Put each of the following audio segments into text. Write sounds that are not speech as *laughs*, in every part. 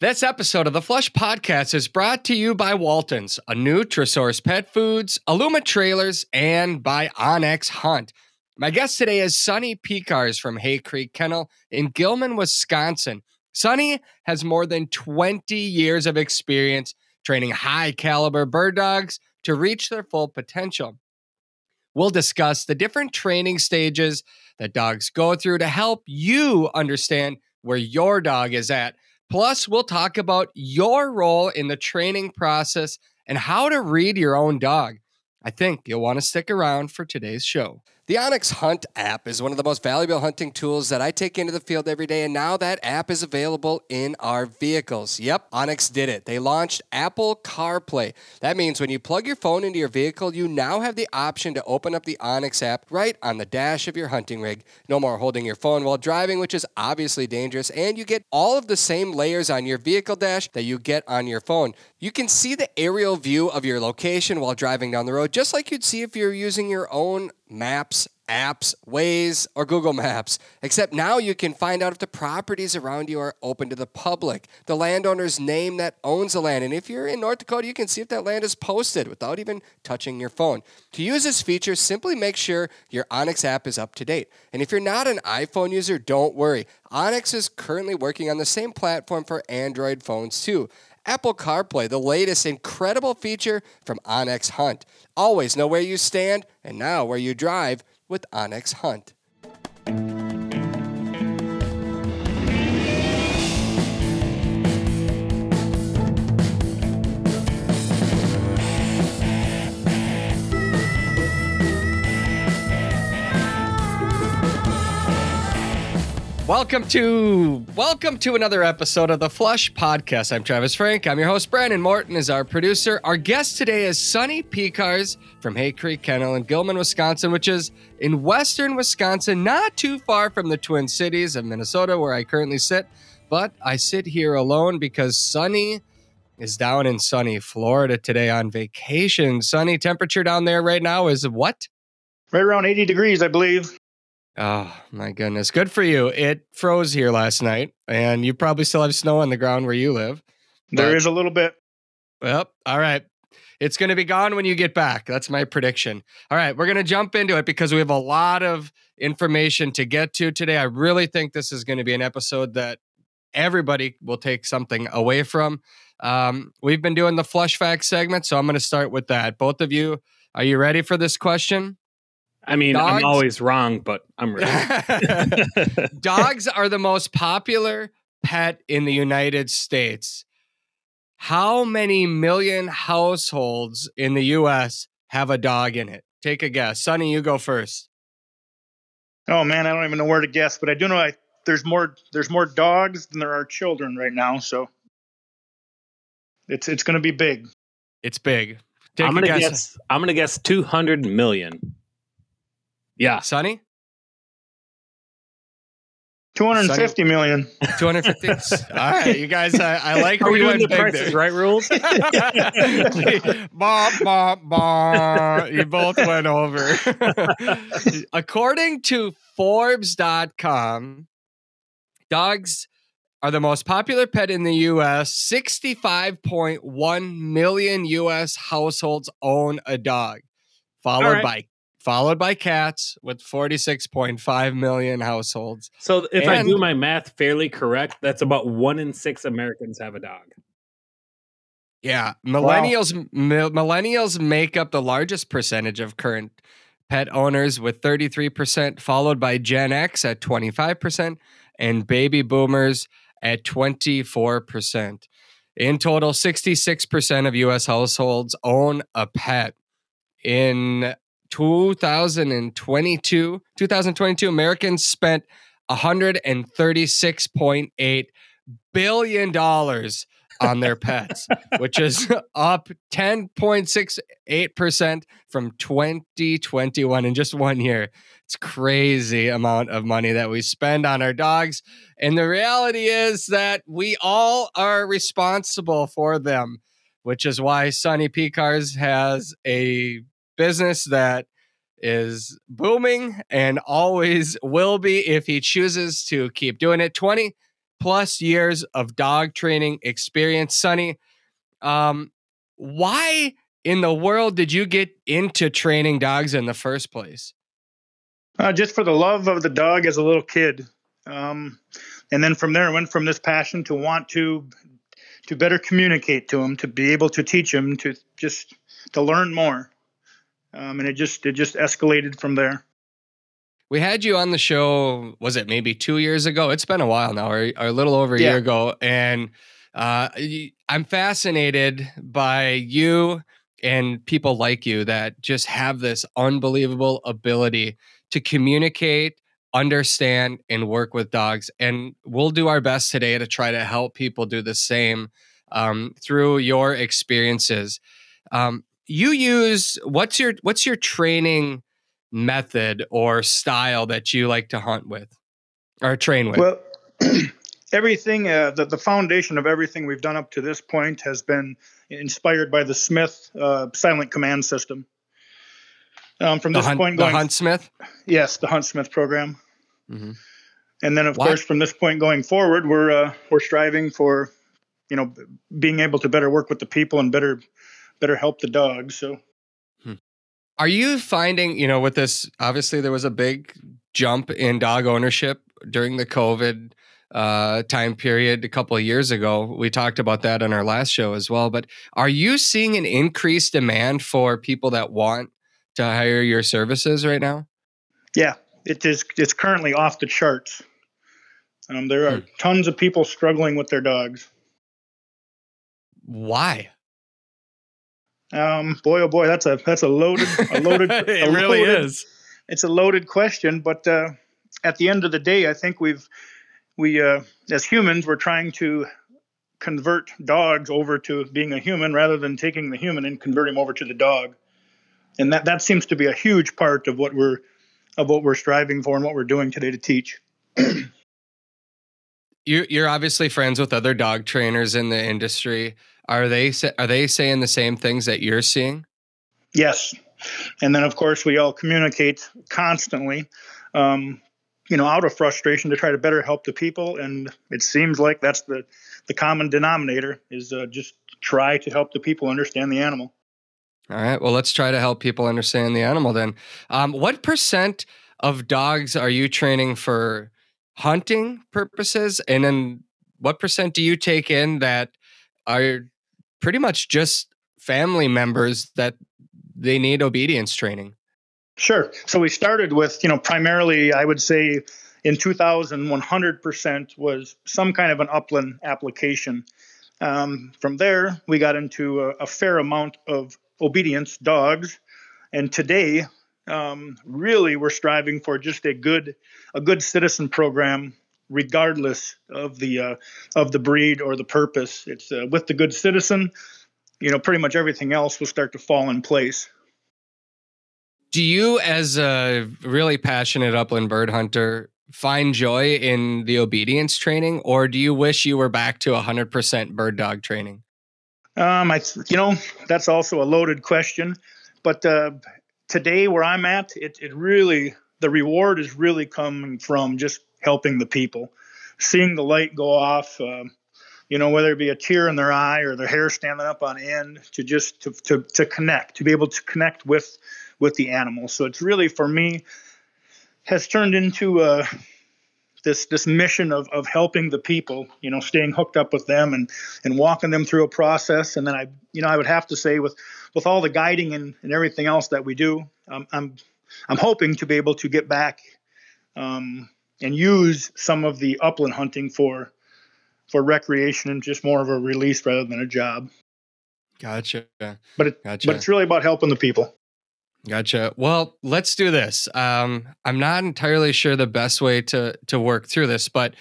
This episode of the Flush Podcast is brought to you by Waltons, a Nutrisource Pet Foods, Aluma Trailers, and by onX Hunt. My guest today is Sonny Piekarz from Hay Creek Kennel in Gilman, Wisconsin. Sonny has more than 20 years of experience training high caliber bird dogs to reach their full potential. We'll discuss the different training stages that dogs go through to help you understand where your dog is at Plus, we'll talk about your role in the training process and how to read your own dog. I think you'll want to stick around for today's show. The onX Hunt app is one of the most valuable hunting tools that I take into the field every day, and now that app is available in our vehicles. Yep, onX did it. They launched Apple CarPlay. That means when you plug your phone into your vehicle, you now have the option to open up the onX app right on the dash of your hunting rig. No more holding your phone while driving, which is obviously dangerous, and you get all of the same layers on your vehicle dash that you get on your phone. You can see the aerial view of your location while driving down the road, just like you'd see if you're using your own maps, apps, Waze, or Google Maps. Except now you can find out if the properties around you are open to the public, the landowner's name that owns the land. And if you're in North Dakota, you can see if that land is posted without even touching your phone. To use this feature, simply make sure your onX app is up to date. And if you're not an iPhone user, don't worry. onX is currently working on the same platform for Android phones too. Apple CarPlay, the latest incredible feature from onX Hunt. Always know where you stand and now where you drive with onX Hunt. Welcome to welcome to another episode of the Flush Podcast. I'm Travis Frank. I'm your host. Brandon Morton is our producer. Our guest today is Sonny Piekarz from Hay Creek Kennel in Gilman, Wisconsin, which is in western Wisconsin, not too far from the Twin Cities of Minnesota, where I currently sit. But I sit here alone because Sonny is down in sunny Florida today on vacation. Sunny temperature down there right now is what? Right around 80 degrees, I believe. Oh my goodness. Good for you. It froze here last night, and you probably still have snow on the ground where you live. There is a little bit. Well, all right. It's going to be gone when you get back. That's my prediction. All right. We're going to jump into it because we have a lot of information to get to today. I really think this is going to be an episode that everybody will take something away from. Um, we've been doing the flush facts segment, so I'm going to start with that. Both of you, are you ready for this question? I mean, Dogs? I'm always wrong, but I'm right. *laughs* Dogs are the most popular pet in the United States. How many million households in the US have a dog in it? Take a guess. Sonny, you go first. Oh man, I don't even know where to guess, but I do know I, there's more there's more dogs than there are children right now, so it's it's going to be big. It's big. Take I'm going to guess. guess I'm going to guess 200 million. Yeah. Sonny? 250 million. 250. *laughs* All right, you guys. I, I like Are we doing the prices right rules. bah, bah, bah. You both went over. *laughs* According to Forbes.com, dogs are the most popular pet in the U.S. 65.1 million U.S. households own a dog, followed right. by followed by cats with 46.5 million households. So if and, I do my math fairly correct, that's about one in six Americans have a dog. Yeah, millennials wow. millennials make up the largest percentage of current pet owners with 33%, followed by Gen X at 25% and baby boomers at 24%. In total, 66% of US households own a pet. In 2022, 2022 Americans spent 136.8 billion dollars on their pets, *laughs* which is up 10.68% from 2021 in just one year. It's crazy amount of money that we spend on our dogs. And the reality is that we all are responsible for them, which is why Sonny Piekarz has a business that is booming and always will be if he chooses to keep doing it. 20 plus years of dog training experience. Sonny, um, why in the world did you get into training dogs in the first place? Uh, just for the love of the dog as a little kid. Um, and then from there, I went from this passion to want to to better communicate to him, to be able to teach him, to just to learn more. Um, and it just it just escalated from there. We had you on the show. Was it maybe two years ago? It's been a while now, or, or a little over a Yeah. year ago. And uh, I'm fascinated by you and people like you that just have this unbelievable ability to communicate, understand, and work with dogs. And we'll do our best today to try to help people do the same um, through your experiences. Um, you use what's your what's your training method or style that you like to hunt with or train with? Well, *clears throat* everything, uh, the, the foundation of everything we've done up to this point has been inspired by the Smith uh, silent command system. Um, from the this hunt, point the going, hunt smith. yes, the Huntsmith program, Mhm. and then of Why- course from this point going forward, we're uh, we're striving for, you know, being able to better work with the people and better better help the dogs. So Are you finding, you know, with this? Obviously, there was a big jump in dog ownership during the COVID uh, time period a couple of years ago. We talked about that on our last show as well. But are you seeing an increased demand for people that want to hire your services right now? Yeah, it is. It's currently off the charts. Um, there are Hmm. tons of people struggling with their dogs. Why? Um, boy, oh boy, that's a that's a loaded, a loaded. *laughs* it a really loaded- is. It's a loaded question, but uh, at the end of the day, I think we've we uh, as humans we're trying to convert dogs over to being a human rather than taking the human and converting them over to the dog, and that that seems to be a huge part of what we're of what we're striving for and what we're doing today to teach. *clears throat* you, you're obviously friends with other dog trainers in the industry. Are they are they saying the same things that you're seeing? Yes, and then of course we all communicate constantly, um, you know, out of frustration to try to better help the people. And it seems like that's the the common denominator is uh, just try to help the people understand the animal. All right. Well, let's try to help people understand the animal then. Um, what percent of dogs are you training for hunting purposes? And then what percent do you take in that are pretty much just family members that they need obedience training? Sure. So we started with, you know, primarily, I would say in 2000, 100% was some kind of an upland application. Um, from there, we got into a, a fair amount of obedience dogs. And today, um, really, we're striving for just a good, a good citizen program, regardless of the uh, of the breed or the purpose. It's uh, with the good citizen, you know, pretty much everything else will start to fall in place. Do you, as a really passionate upland bird hunter, find joy in the obedience training, or do you wish you were back to 100% bird dog training? Um, I, you know, that's also a loaded question, but uh, today where I'm at, it, it really the reward is really coming from just helping the people, seeing the light go off. Um, you know, whether it be a tear in their eye or their hair standing up on end, to just to, to, to connect, to be able to connect with with the animal. So it's really for me has turned into uh, this this mission of of helping the people. You know, staying hooked up with them and and walking them through a process. And then I, you know, I would have to say with with all the guiding and, and everything else that we do, um, I'm I'm hoping to be able to get back um, and use some of the upland hunting for for recreation and just more of a release rather than a job. Gotcha. But it, Gotcha. but it's really about helping the people. Gotcha. Well, let's do this. Um, I'm not entirely sure the best way to to work through this, but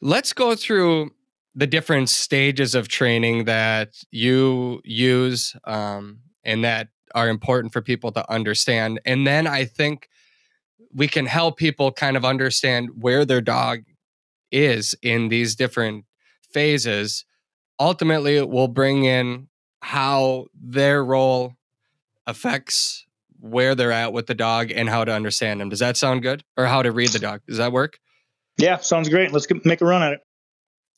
let's go through the different stages of training that you use um, and that are important for people to understand. And then I think we can help people kind of understand where their dog is in these different phases. Ultimately, it will bring in how their role affects where they're at with the dog and how to understand them. Does that sound good? Or how to read the dog? Does that work? Yeah, sounds great. Let's get, make a run at it.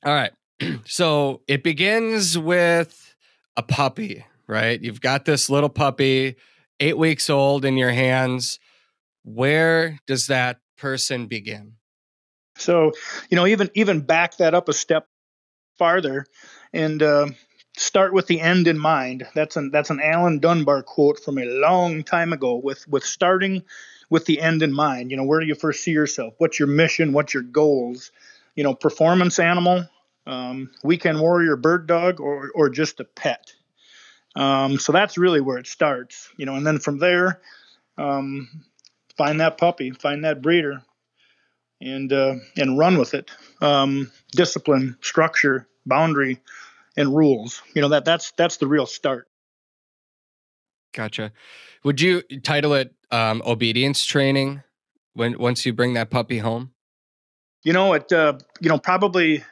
All right. *clears throat* so it begins with a puppy, right? You've got this little puppy, eight weeks old in your hands. Where does that person begin? So, you know, even even back that up a step farther, and uh, start with the end in mind. That's an that's an Alan Dunbar quote from a long time ago. With with starting with the end in mind. You know, where do you first see yourself? What's your mission? What's your goals? You know, performance animal, um, weekend warrior, bird dog, or or just a pet. Um, so that's really where it starts. You know, and then from there, um, find that puppy, find that breeder, and uh, and run with it. Um, discipline, structure, boundary, and rules. You know that that's that's the real start. Gotcha. Would you title it um, obedience training when once you bring that puppy home? You know, it uh, you know probably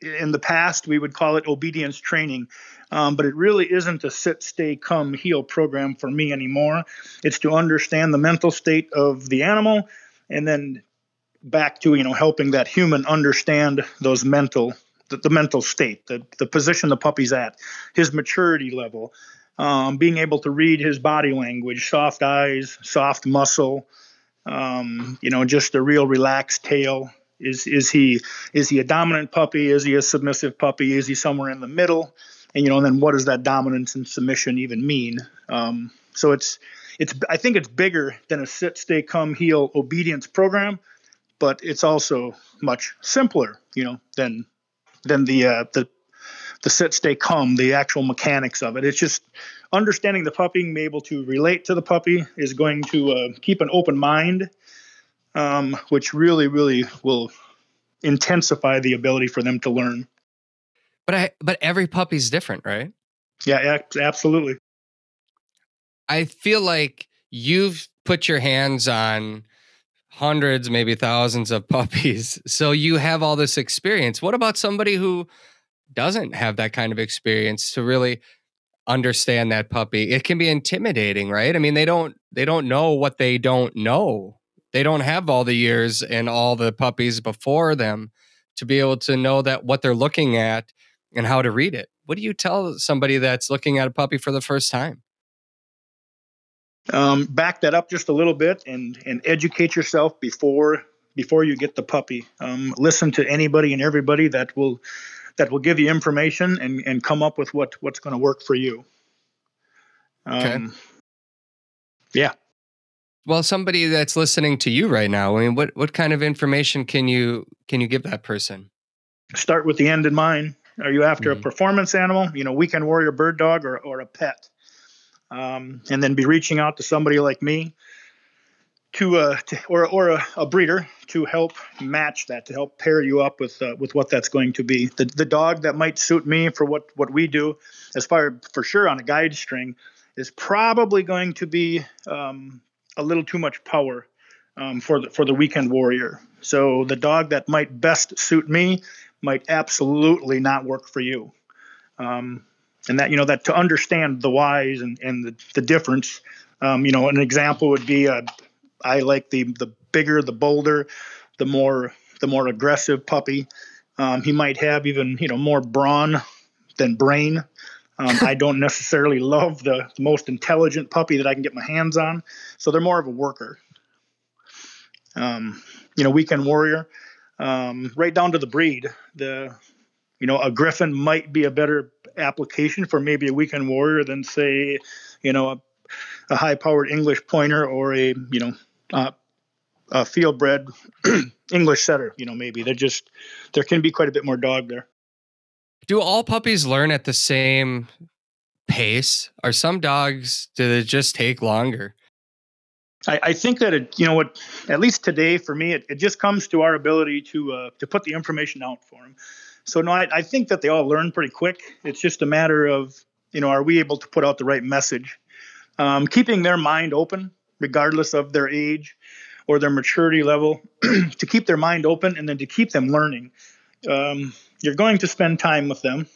in the past we would call it obedience training, um, but it really isn't a sit, stay, come, heel program for me anymore. It's to understand the mental state of the animal, and then back to you know helping that human understand those mental the, the mental state, the, the position the puppy's at, his maturity level, um, being able to read his body language, soft eyes, soft muscle, um, you know, just a real relaxed tail. Is is he is he a dominant puppy? Is he a submissive puppy? Is he somewhere in the middle? And you know, and then what does that dominance and submission even mean? Um, so it's it's I think it's bigger than a sit, stay, come, heel obedience program, but it's also much simpler, you know, than than the uh, the the sit, stay, come, the actual mechanics of it. It's just understanding the puppy, being able to relate to the puppy is going to uh, keep an open mind, um, which really, really will intensify the ability for them to learn. But I, but every puppy's different, right? Yeah, absolutely. I feel like you've put your hands on hundreds, maybe thousands of puppies. *laughs* So you have all this experience. What about somebody who doesn't have that kind of experience to really understand that puppy? It can be intimidating, right? I mean, they don't they don't know what they don't know. They don't have all the years and all the puppies before them to be able to know that what they're looking at and how to read it. What do you tell somebody that's looking at a puppy for the first time? um, back that up just a little bit and and educate yourself before before you get the puppy. Um, listen to anybody and everybody that will that will give you information and and come up with what what's going to work for you. Um, okay. Yeah. Well, somebody that's listening to you right now, I mean, what what kind of information can you can you give that person? Start with the end in mind. Are you after mm-hmm. a performance animal, you know, weekend warrior bird dog, or or a pet? um, and then be reaching out to somebody like me to, uh, to or or a, a, breeder to help match that to help pair you up with uh, with what that's going to be the the dog that might suit me for what what we do as far for sure on a guide string is probably going to be um, a little too much power um, for the for the weekend warrior so the dog that might best suit me might absolutely not work for you. Um, and that you know that to understand the whys and, and the, the difference um, you know an example would be uh, i like the the bigger the bolder the more the more aggressive puppy. Um, he might have even you know more brawn than brain. Um, i *laughs* don't necessarily love the, the, most intelligent puppy that i can get my hands on. So they're more of a worker. Um, you know weekend warrior um, right down to the breed the you know a griffon might be a better application for maybe a weekend warrior than say, you know, a, a high-powered English pointer or a you know uh, a field-bred *clears throat* English setter. You know, maybe they're just there can be quite a bit more dog there. Do all puppies learn at the same pace? Are some dogs do they just take longer? I, I, think that it, you know what, at least today for me, it, it just comes to our ability to uh, to put the information out for them. So no, I, I think that they all learn pretty quick. It's just a matter of you know, are we able to put out the right message? Um, keeping their mind open, regardless of their age or their maturity level, *clears throat* to keep their mind open and then to keep them learning. Um, you're going to spend time with them.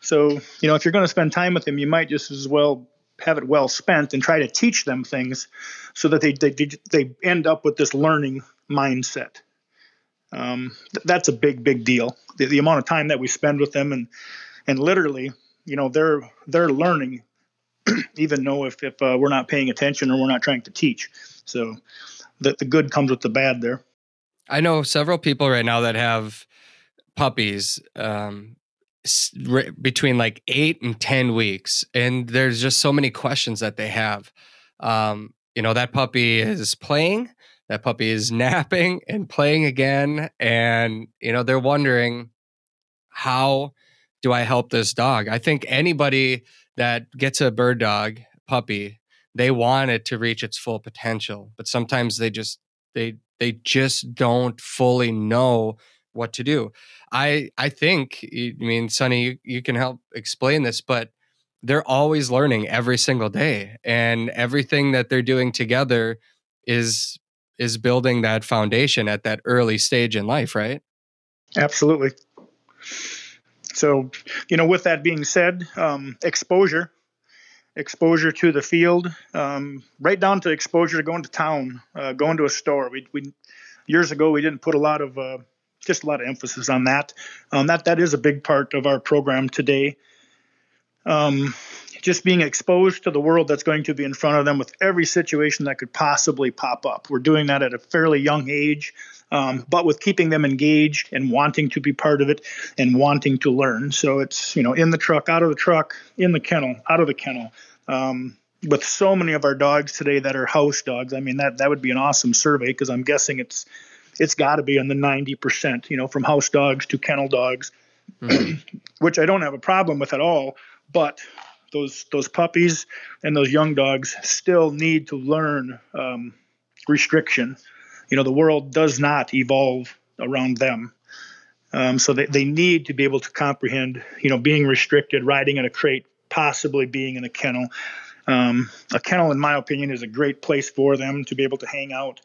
So, you know, if you're going to spend time with them, you might just as well have it well spent and try to teach them things so that they, they, they end up with this learning mindset. Um, th- that's a big, big deal. The, the amount of time that we spend with them, and and literally, you know, they're they're learning, *clears throat* even though if if uh, we're not paying attention or we're not trying to teach. So, the the good comes with the bad there. I know several people right now that have puppies um, between like eight and 10 weeks. And there's just so many questions that they have. Um, you know, that puppy is playing, that puppy is *laughs* napping and playing again. And, you know, they're wondering, how do I help this dog? I think anybody that gets a bird dog puppy, they want it to reach its full potential, but sometimes they just, they, they just don't fully know what to do. I I think I mean Sonny, you, you can help explain this, but they're always learning every single day, and everything that they're doing together is is building that foundation at that early stage in life, right? Absolutely. So, you know, with that being said, um, exposure, exposure to the field, um, right down to exposure to going to town, uh, going to a store. We, we years ago we didn't put a lot of uh, just a lot of emphasis on that. Um, that that is a big part of our program today. Um, just being exposed to the world that's going to be in front of them with every situation that could possibly pop up. We're doing that at a fairly young age, um, but with keeping them engaged and wanting to be part of it and wanting to learn. So it's you know in the truck, out of the truck, in the kennel, out of the kennel. Um, with so many of our dogs today that are house dogs, I mean that that would be an awesome survey because I'm guessing it's it's got to be in the 90%, you know, from house dogs to kennel dogs, mm-hmm. *clears throat* which I don't have a problem with at all. But those those puppies and those young dogs still need to learn um, restriction. You know, the world does not evolve around them. Um, so they, they need to be able to comprehend, you know, being restricted, riding in a crate, possibly being in a kennel. Um, a kennel, in my opinion, is a great place for them to be able to hang out,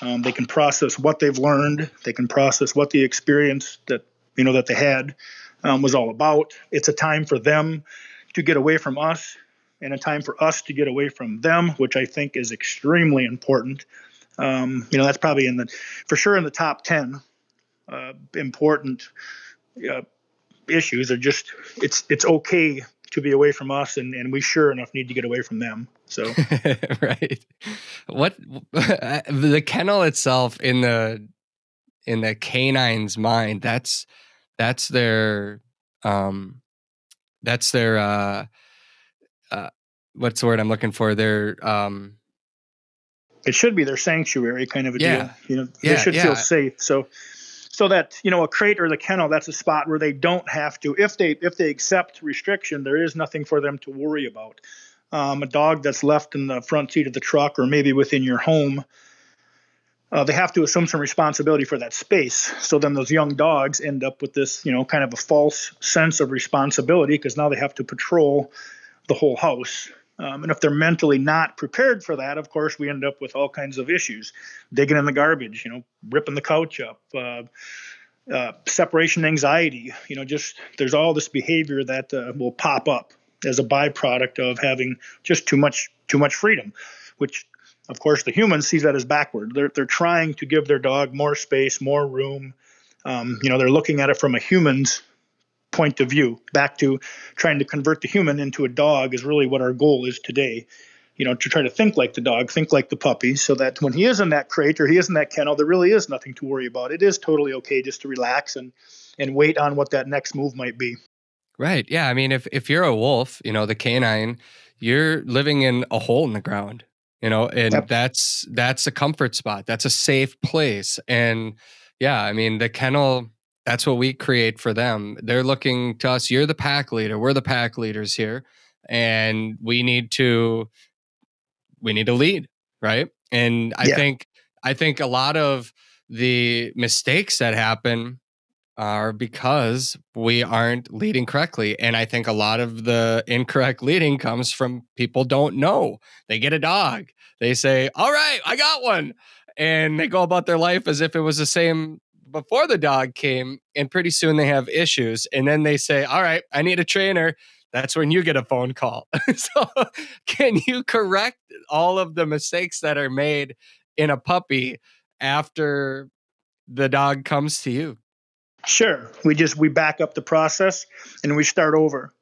um, they can process what they've learned. They can process what the experience that you know that they had um, was all about. It's a time for them to get away from us, and a time for us to get away from them, which I think is extremely important. Um, you know, that's probably in the for sure in the top ten uh, important uh, issues. Are just it's it's okay to be away from us, and, and we sure enough need to get away from them. So, *laughs* right. What *laughs* the kennel itself in the in the canine's mind, that's that's their um that's their uh uh what's the word I'm looking for? Their um it should be their sanctuary kind of a yeah. deal. You know, they yeah, should yeah. feel safe. So so that you know a crate or the kennel that's a spot where they don't have to if they if they accept restriction there is nothing for them to worry about. Um, a dog that's left in the front seat of the truck or maybe within your home uh, they have to assume some responsibility for that space. So then those young dogs end up with this you know kind of a false sense of responsibility because now they have to patrol the whole house um, and if they're mentally not prepared for that, of course, we end up with all kinds of issues digging in the garbage, you know, ripping the couch up, uh, uh, separation anxiety, you know, just there's all this behavior that uh, will pop up as a byproduct of having just too much too much freedom, which of course the human sees that as backward. They're they're trying to give their dog more space, more room. Um, you know, they're looking at it from a human's point of view. Back to trying to convert the human into a dog is really what our goal is today. You know, to try to think like the dog, think like the puppy, so that when he is in that crate or he is in that kennel, there really is nothing to worry about. It is totally okay just to relax and and wait on what that next move might be. Right. Yeah. I mean, if if you're a wolf, you know, the canine, you're living in a hole in the ground, you know, and yep. that's that's a comfort spot. That's a safe place. And yeah, I mean, the kennel that's what we create for them. They're looking to us, you're the pack leader. We're the pack leaders here. And we need to we need to lead, right? And I yeah. think I think a lot of the mistakes that happen are because we aren't leading correctly. And I think a lot of the incorrect leading comes from people don't know. They get a dog. They say, All right, I got one. And they go about their life as if it was the same before the dog came, and pretty soon they have issues. And then they say, All right, I need a trainer. That's when you get a phone call. *laughs* so, can you correct all of the mistakes that are made in a puppy after the dog comes to you? Sure. We just we back up the process and we start over.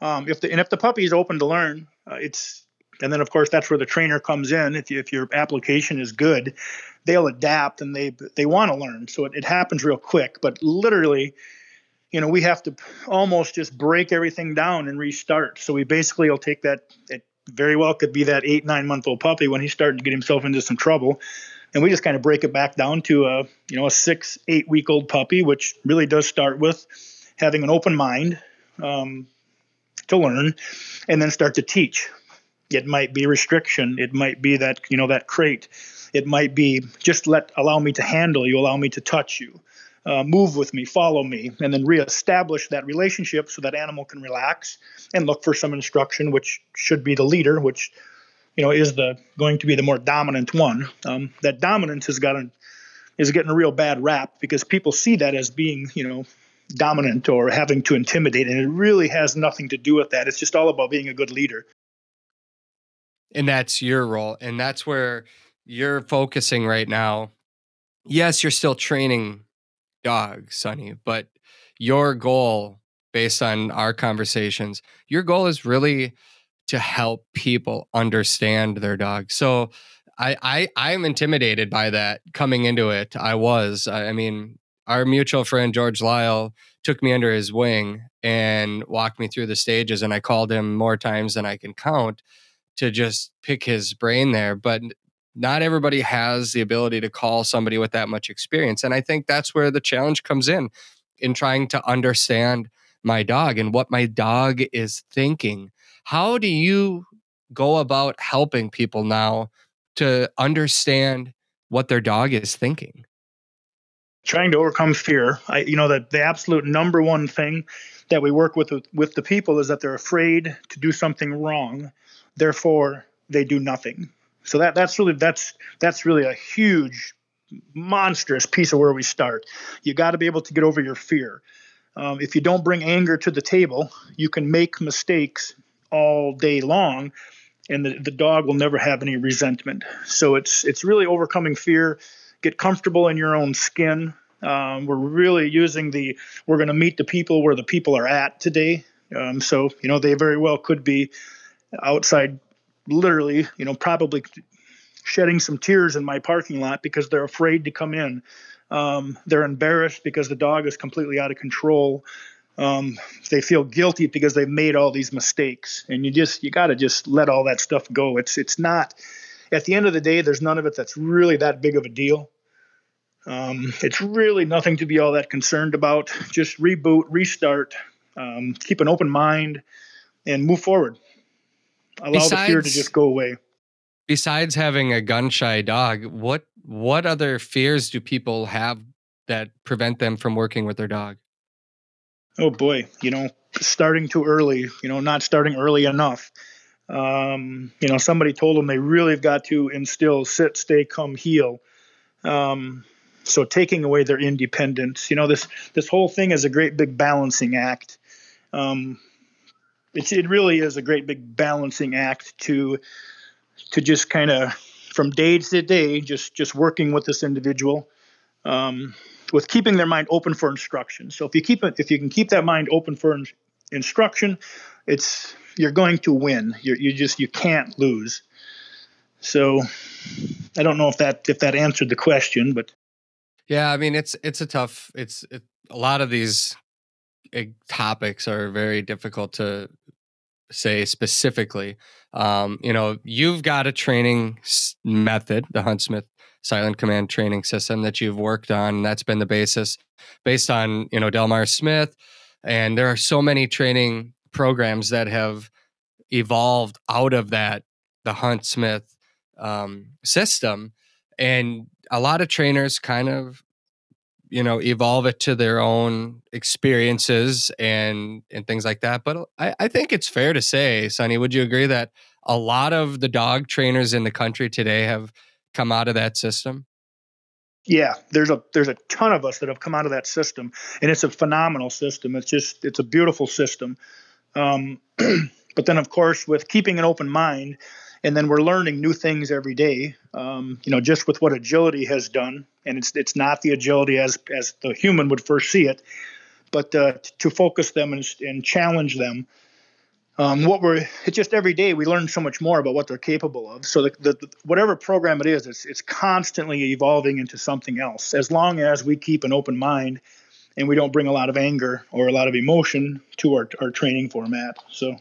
Um, if the and if the puppy is open to learn, uh, it's and then of course that's where the trainer comes in. If you, if your application is good, they'll adapt and they they want to learn. So it, it happens real quick. But literally, you know, we have to almost just break everything down and restart. So we basically will take that. It very well could be that eight nine month old puppy when he's starting to get himself into some trouble and we just kind of break it back down to a you know a six eight week old puppy which really does start with having an open mind um, to learn and then start to teach it might be restriction it might be that you know that crate it might be just let allow me to handle you allow me to touch you uh, move with me follow me and then reestablish that relationship so that animal can relax and look for some instruction which should be the leader which you know, is the going to be the more dominant one. Um, that dominance has gotten is getting a real bad rap because people see that as being, you know, dominant or having to intimidate, and it really has nothing to do with that. It's just all about being a good leader. And that's your role, and that's where you're focusing right now. Yes, you're still training dogs, Sonny, but your goal, based on our conversations, your goal is really to help people understand their dog. So I I I'm intimidated by that coming into it. I was. I, I mean, our mutual friend George Lyle took me under his wing and walked me through the stages and I called him more times than I can count to just pick his brain there, but not everybody has the ability to call somebody with that much experience and I think that's where the challenge comes in in trying to understand my dog and what my dog is thinking how do you go about helping people now to understand what their dog is thinking? Trying to overcome fear. I, you know, that the absolute number one thing that we work with with the people is that they're afraid to do something wrong, therefore they do nothing. So that that's really that's that's really a huge, monstrous piece of where we start. You got to be able to get over your fear. Um, if you don't bring anger to the table, you can make mistakes all day long and the, the dog will never have any resentment so it's it's really overcoming fear get comfortable in your own skin um, we're really using the we're going to meet the people where the people are at today um, so you know they very well could be outside literally you know probably shedding some tears in my parking lot because they're afraid to come in. Um, they're embarrassed because the dog is completely out of control. Um, they feel guilty because they've made all these mistakes. And you just you got to just let all that stuff go. It's it's not at the end of the day there's none of it that's really that big of a deal. Um, it's really nothing to be all that concerned about. Just reboot restart um, keep an open mind and move forward allow besides, the fear to just go away besides having a gun shy dog what what other fears do people have that prevent them from working with their dog oh boy, you know, starting too early, you know, not starting early enough. Um, you know, somebody told them they really have got to instill sit, stay, come, heel. Um, so taking away their independence, you know, this this whole thing is a great big balancing act. Um, it's, it really is a great big balancing act to to just kind of from day to day, just just working with this individual. Um, with keeping their mind open for instruction. So if you keep it, if you can keep that mind open for in, instruction, it's you're going to win. You're, you just you can't lose. So I don't know if that if that answered the question, but yeah, I mean it's it's a tough. It's it, a lot of these eh, topics are very difficult to say specifically. Um, you know, you've got a training method, the Huntsmith silent command training system that you've worked on. That's been the basis based on, you know, Delmar Smith. And there are so many training programs that have evolved out of that, the Huntsmith um, system. And a lot of trainers kind of, you know, evolve it to their own experiences and and things like that. But I, I think it's fair to say, Sonny, would you agree that a lot of the dog trainers in the country today have come out of that system? Yeah, there's a there's a ton of us that have come out of that system, and it's a phenomenal system. It's just it's a beautiful system. Um, *clears throat* but then, of course, with keeping an open mind, and then we're learning new things every day. Um, you know, just with what agility has done, and it's it's not the agility as as the human would first see it, but uh, to focus them and, and challenge them. Um, what we're it's just every day we learn so much more about what they're capable of. So the, the, whatever program it is, it's it's constantly evolving into something else. As long as we keep an open mind and we don't bring a lot of anger or a lot of emotion to our our training format. So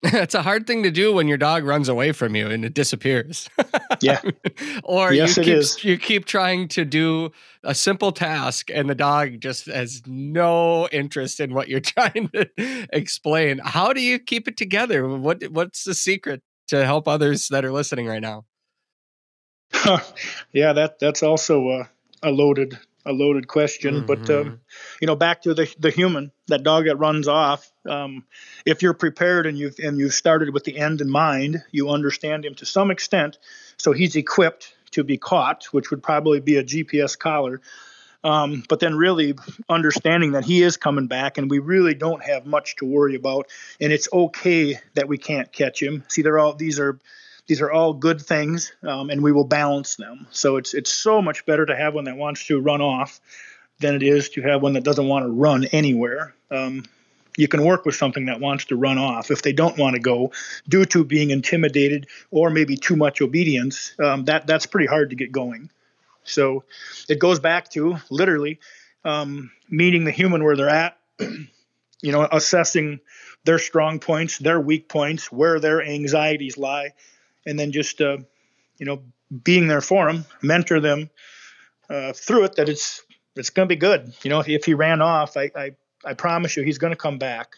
*laughs* it's a hard thing to do when your dog runs away from you and it disappears. *laughs* Yeah. or yes, you, it keep, is. you keep trying to do a simple task and the dog just has no interest in what you're *laughs* trying to explain. How do you keep it together? What what's the secret to help others that are listening right now? yeah, that that's also a, a loaded a loaded question. Mm-hmm. But um, you know, back to the the human, that dog that runs off. Um, if you're prepared and you've and you've started with the end in mind, you understand him to some extent, so he's equipped to be caught, which would probably be a GPS collar. Um, but then really understanding that he is coming back and we really don't have much to worry about and it's okay that we can't catch him see they're all these are these are all good things, um, and we will balance them. So it's it's so much better to have one that wants to run off than it is to have one that doesn't want to run anywhere. Um, you can work with something that wants to run off. If they don't want to go due to being intimidated or maybe too much obedience, um, that that's pretty hard to get going. So it goes back to literally um, meeting the human where they're at. *clears throat* you know, assessing their strong points, their weak points, where their anxieties lie, and then just uh, you know being there for them, mentor them uh, through it. That it's it's going to be good. You know, if, if he ran off, I, I I promise you he's going to come back.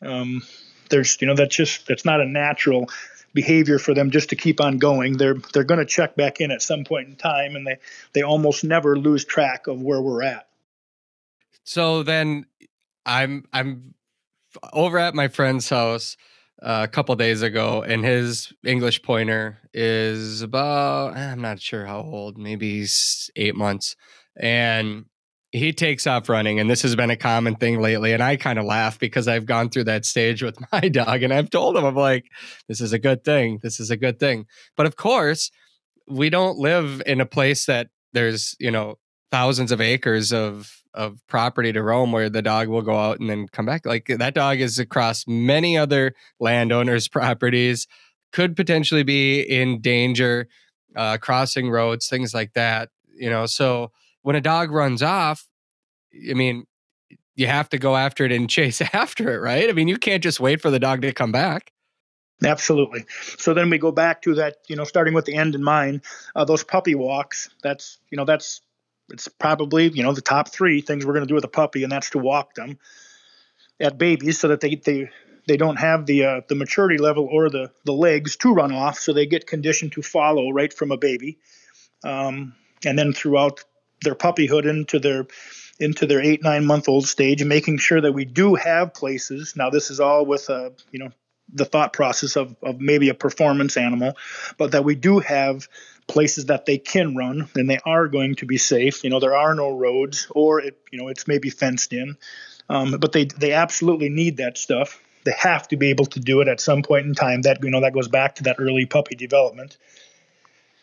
Um, there's you know that's just that's not a natural behavior for them just to keep on going. They're they're going to check back in at some point in time, and they they almost never lose track of where we're at. So then, I'm I'm over at my friend's house a couple days ago, and his English pointer is about eh, I'm not sure how old, maybe eight months, and he takes off running and this has been a common thing lately and i kind of laugh because i've gone through that stage with *laughs* my dog and i've told him i'm like this is a good thing this is a good thing. But of course we don't live in a place that there's you know thousands of acres of of property to roam where the dog will go out and then come back. Like that dog is across many other landowners' *laughs* properties, could potentially be in danger, uh, crossing roads, things like that. You know, so when a dog runs off, I mean, you have to go after it and *laughs* chase after it, right? I mean, you can't just wait for the dog to come back. Absolutely. So then we go back to that, you know, starting with the end in mind, uh, those puppy walks. That's, you know, that's it's probably you know the top three things we're going to do with a puppy, and that's to walk them at babies so that they they they don't have the uh, the maturity level or the the legs to run off, so they get conditioned to follow right from a baby, um, and then throughout their puppyhood into their into their eight nine month old stage, making sure that we do have places. Now this is all with a uh, you know the thought process of, of maybe a performance animal, but that we do have places that they can run and they are going to be safe. You know, there are no roads or it, you know, it's maybe fenced in. Um, but they they absolutely need that stuff. They have to be able to do it at some point in time. That you know that goes back to that early puppy development.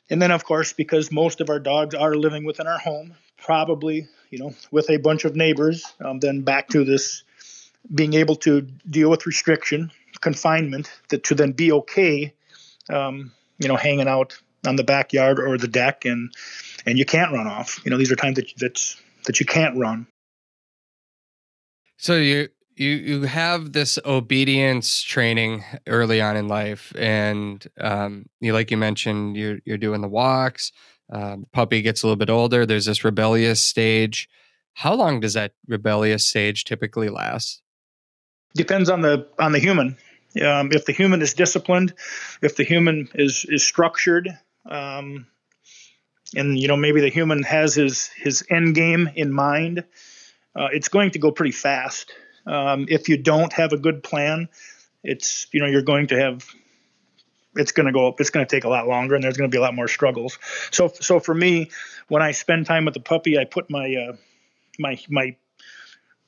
And then of course, because most of our dogs are living within our home, probably you know with a bunch of neighbors, um, then back to this being able to deal with restriction, confinement, that to then be okay, um, you know, hanging out on the backyard or the deck, and and you can't run off. You know, these are times that that that you can't run. So you you you have this obedience training early on in life, and um, you like you mentioned you're you're doing the walks. Uh, puppy gets a little bit older. There's this rebellious stage. How long does that rebellious stage typically last? Depends on the on the human. Um, if the human is disciplined, if the human is is structured, um, and you know maybe the human has his his end game in mind, uh, it's going to go pretty fast. Um, if you don't have a good plan, it's you know you're going to have it's going to go up. it's going to take a lot longer and there's going to be a lot more struggles so so for me when i spend time with the puppy i put my uh, my my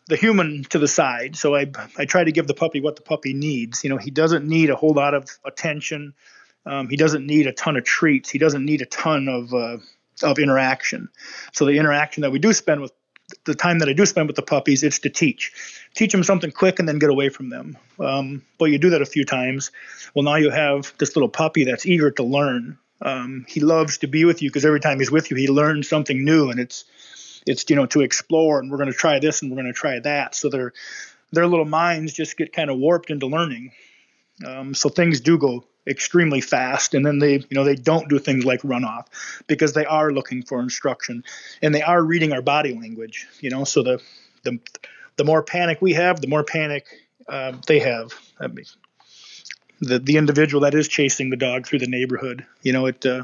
the human to the side so i i try to give the puppy what the puppy needs you know he doesn't need a whole lot of attention um, he doesn't need a ton of treats. He doesn't need a ton of uh, of interaction. So the interaction that we do spend with the time that I do spend with the puppies, it's to teach. Teach them something quick and then get away from them. Um, but you do that a few times. Well, now you have this little puppy that's eager to learn. Um, he loves to be with you because every time he's with you, he learns something new, and it's it's you know to explore. And we're going to try this and we're going to try that. So their their little minds just get kind of warped into learning. Um, so things do go extremely fast and then they you know they don't do things like run off because they are looking for instruction and they are reading our body language you know so the the, the more panic we have the more panic uh, they have. I mean, the the individual that is chasing the dog through the neighborhood you know it uh,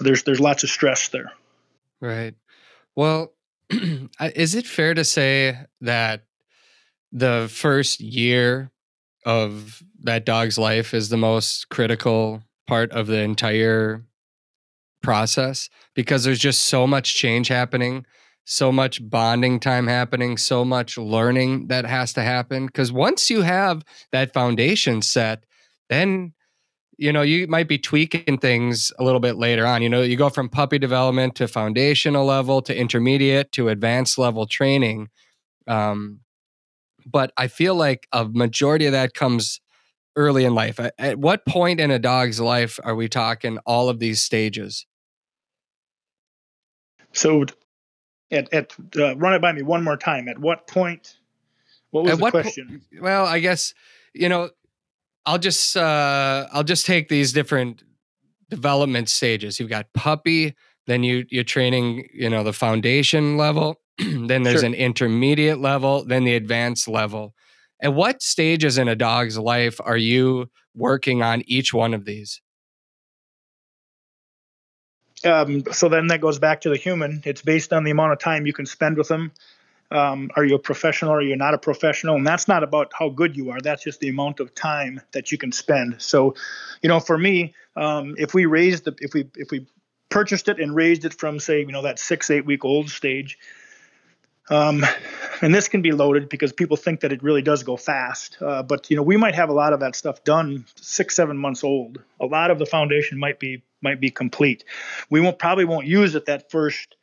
there's there's lots of stress there. Right. Well *clears throat* is it fair to say that the first year of that dog's life is the most critical part of the entire process because there's just so much change happening, so much bonding time happening, so much learning that has to happen. Because once you have that foundation set, then you know you might be tweaking things a little bit later on you know you go from puppy development to foundational level to intermediate to advanced level training um, but I feel like a majority of that comes early in life. At, at what point in a dog's life are we talking all of these stages? So, at, at uh, run it by me one more time. At what point? What was at the question? Po- well, I guess you know. I'll just uh, I'll just take these different development stages. You've got puppy, then you you're training, you know, the foundation level, *clears throat* then there's sure. an intermediate level, then the advanced level. At what stages in a dog's life are you working on each one of these? Um, so then that goes back to the human. It's based on the amount of time you can spend with them. Um, are you a professional? Or are you not a professional? And that's not about how good you are. That's just the amount of time that you can spend. So, you know, for me, um, if we raised the, if we if we purchased it and raised it from say, you know, that six eight week old stage, um, and this can be loaded because people think that it really does go fast. Uh, but you know, we might have a lot of that stuff done six, seven months old. A lot of the foundation might be might be complete. We won't probably won't use it that first,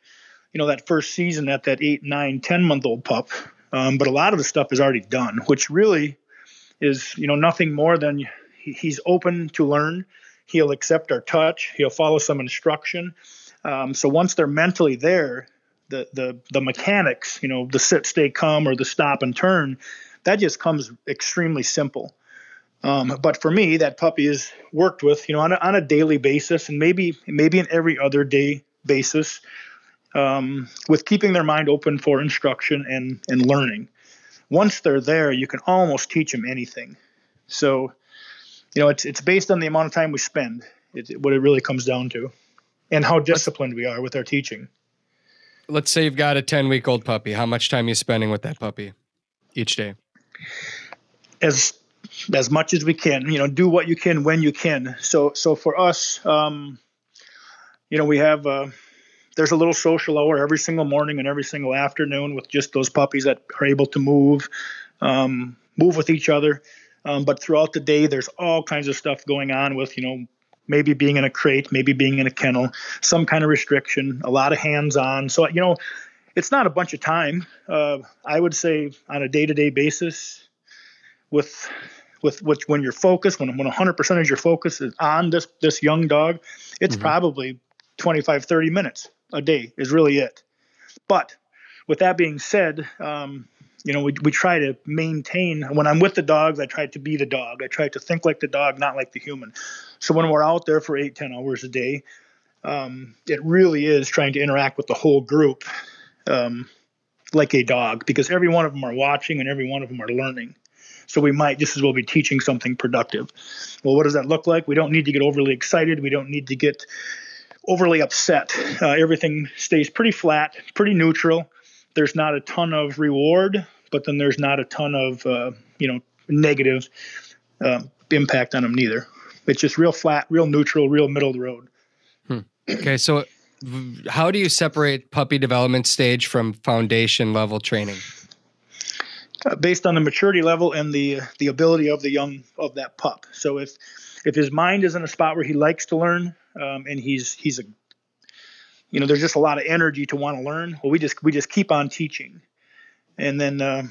you know, that first season at that eight, nine, ten month old pup. Um, but a lot of the stuff is already done, which really is you know nothing more than he's open to learn. He'll accept our touch. He'll follow some instruction. Um, so once they're mentally there, the the the mechanics, you know, the sit, stay, come, or the stop and turn, that just comes extremely simple. Um, but for me, that puppy is worked with, you know, on a, on a daily basis, and maybe maybe an every other day basis, um, with keeping their mind open for instruction and and learning. Once they're there, you can almost teach them anything. So, you know, it's it's based on the amount of time we spend. It's what it really comes down to, and how disciplined we are with our teaching let's say you've got a 10 week old puppy. How much time are you spending with that puppy each day? As as much as we can, you know, do what you can when you can. So so for us, um, you know, we have uh, there's a little social hour every single morning and every single afternoon with just those puppies that are able to move, um, move with each other. Um, but throughout the day, there's all kinds of stuff going on with you know maybe being in a crate, maybe being in a kennel, some kind of restriction, a lot of hands on. So, you know, it's not a bunch of time. Uh, I would say on a day to day basis, with with which when your focus, when when 100% of your focus is on this this young dog, it's mm-hmm. probably 25, 30 minutes a day is really it. But with that being said, um, you know, we, we try to maintain when I'm with the dogs, I try to be the dog. I try to think like the dog, not like the human. So when we're out there for eight, 10 hours a day, um, it really is trying to interact with the whole group um, like a dog because every one of them are watching and every one of them are learning. So we might just as well be teaching something productive. Well, what does that look like? We don't need to get overly excited. We don't need to get overly upset. Uh, everything stays pretty flat, pretty neutral there's not a ton of reward, but then there's not a ton of uh, you know negative uh, impact on them neither. It's just real flat, real neutral, real middle of the road. Hmm. Okay, so how do you separate puppy development stage from foundation level training? Uh, based on the maturity level and the the ability of the young of that pup. So if if his mind is in a spot where he likes to learn um, and he's he's a you know, there's just a lot of energy to want to learn. Well, we just we just keep on teaching, and then, uh,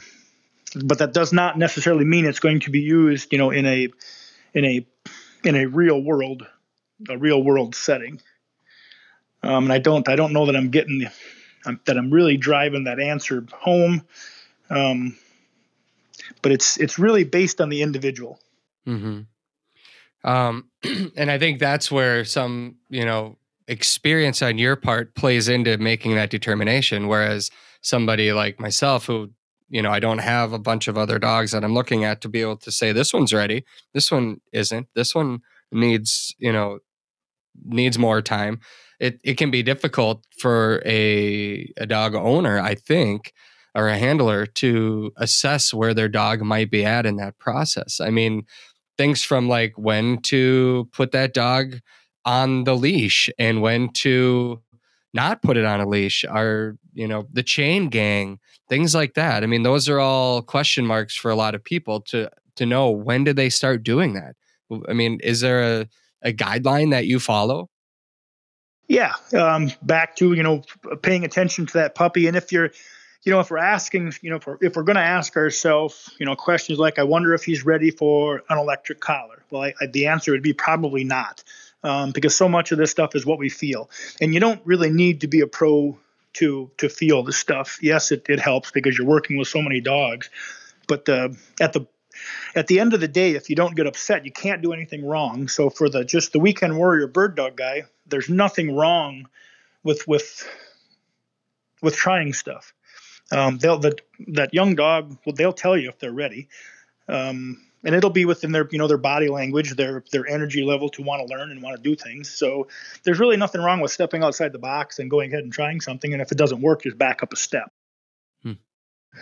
but that does not necessarily mean it's going to be used, you know, in a in a in a real world a real world setting. Um, and I don't I don't know that I'm getting I'm, that I'm really driving that answer home. Um, but it's it's really based on the individual. Mm-hmm. Um, *clears throat* and I think that's where some you know experience on your part plays into making that determination. Whereas somebody like myself, who you know I don't have a bunch of other dogs that I'm looking at to be able to say this one's ready, this one isn't, this one needs you know needs more time. It it can be difficult for a a dog owner, I think, or a handler to assess where their dog might be at in that process. I mean, things from like when to put that dog on the leash and when to not put it on a leash are you know the chain gang things like that. I mean those are all question marks for a lot of people to to know when did they start doing that? I mean is there a, a guideline that you follow? Yeah um, back to you know paying attention to that puppy. And if you're you know if we're asking you know if we're, if we're going to ask ourselves you know questions like i wonder if he's ready for an electric collar? Well I, I, the answer would be probably not um, because so much of this stuff is what we feel. And you don't really need to be a pro to to feel the stuff yes it, it helps because you're working with so many dogs but uh, at the at the end of the day, if you don't get upset, you can't do anything wrong. So for the just the weekend warrior bird dog guy, there's nothing wrong with with with trying stuff. Um, they'll that that young dog well they'll tell you if they're ready, um, and it'll be within their you know their body language, their their energy level to want to learn and want to do things. So there's really nothing wrong with stepping outside the box and going ahead and trying something. And if it doesn't work, just back up a step. Hmm.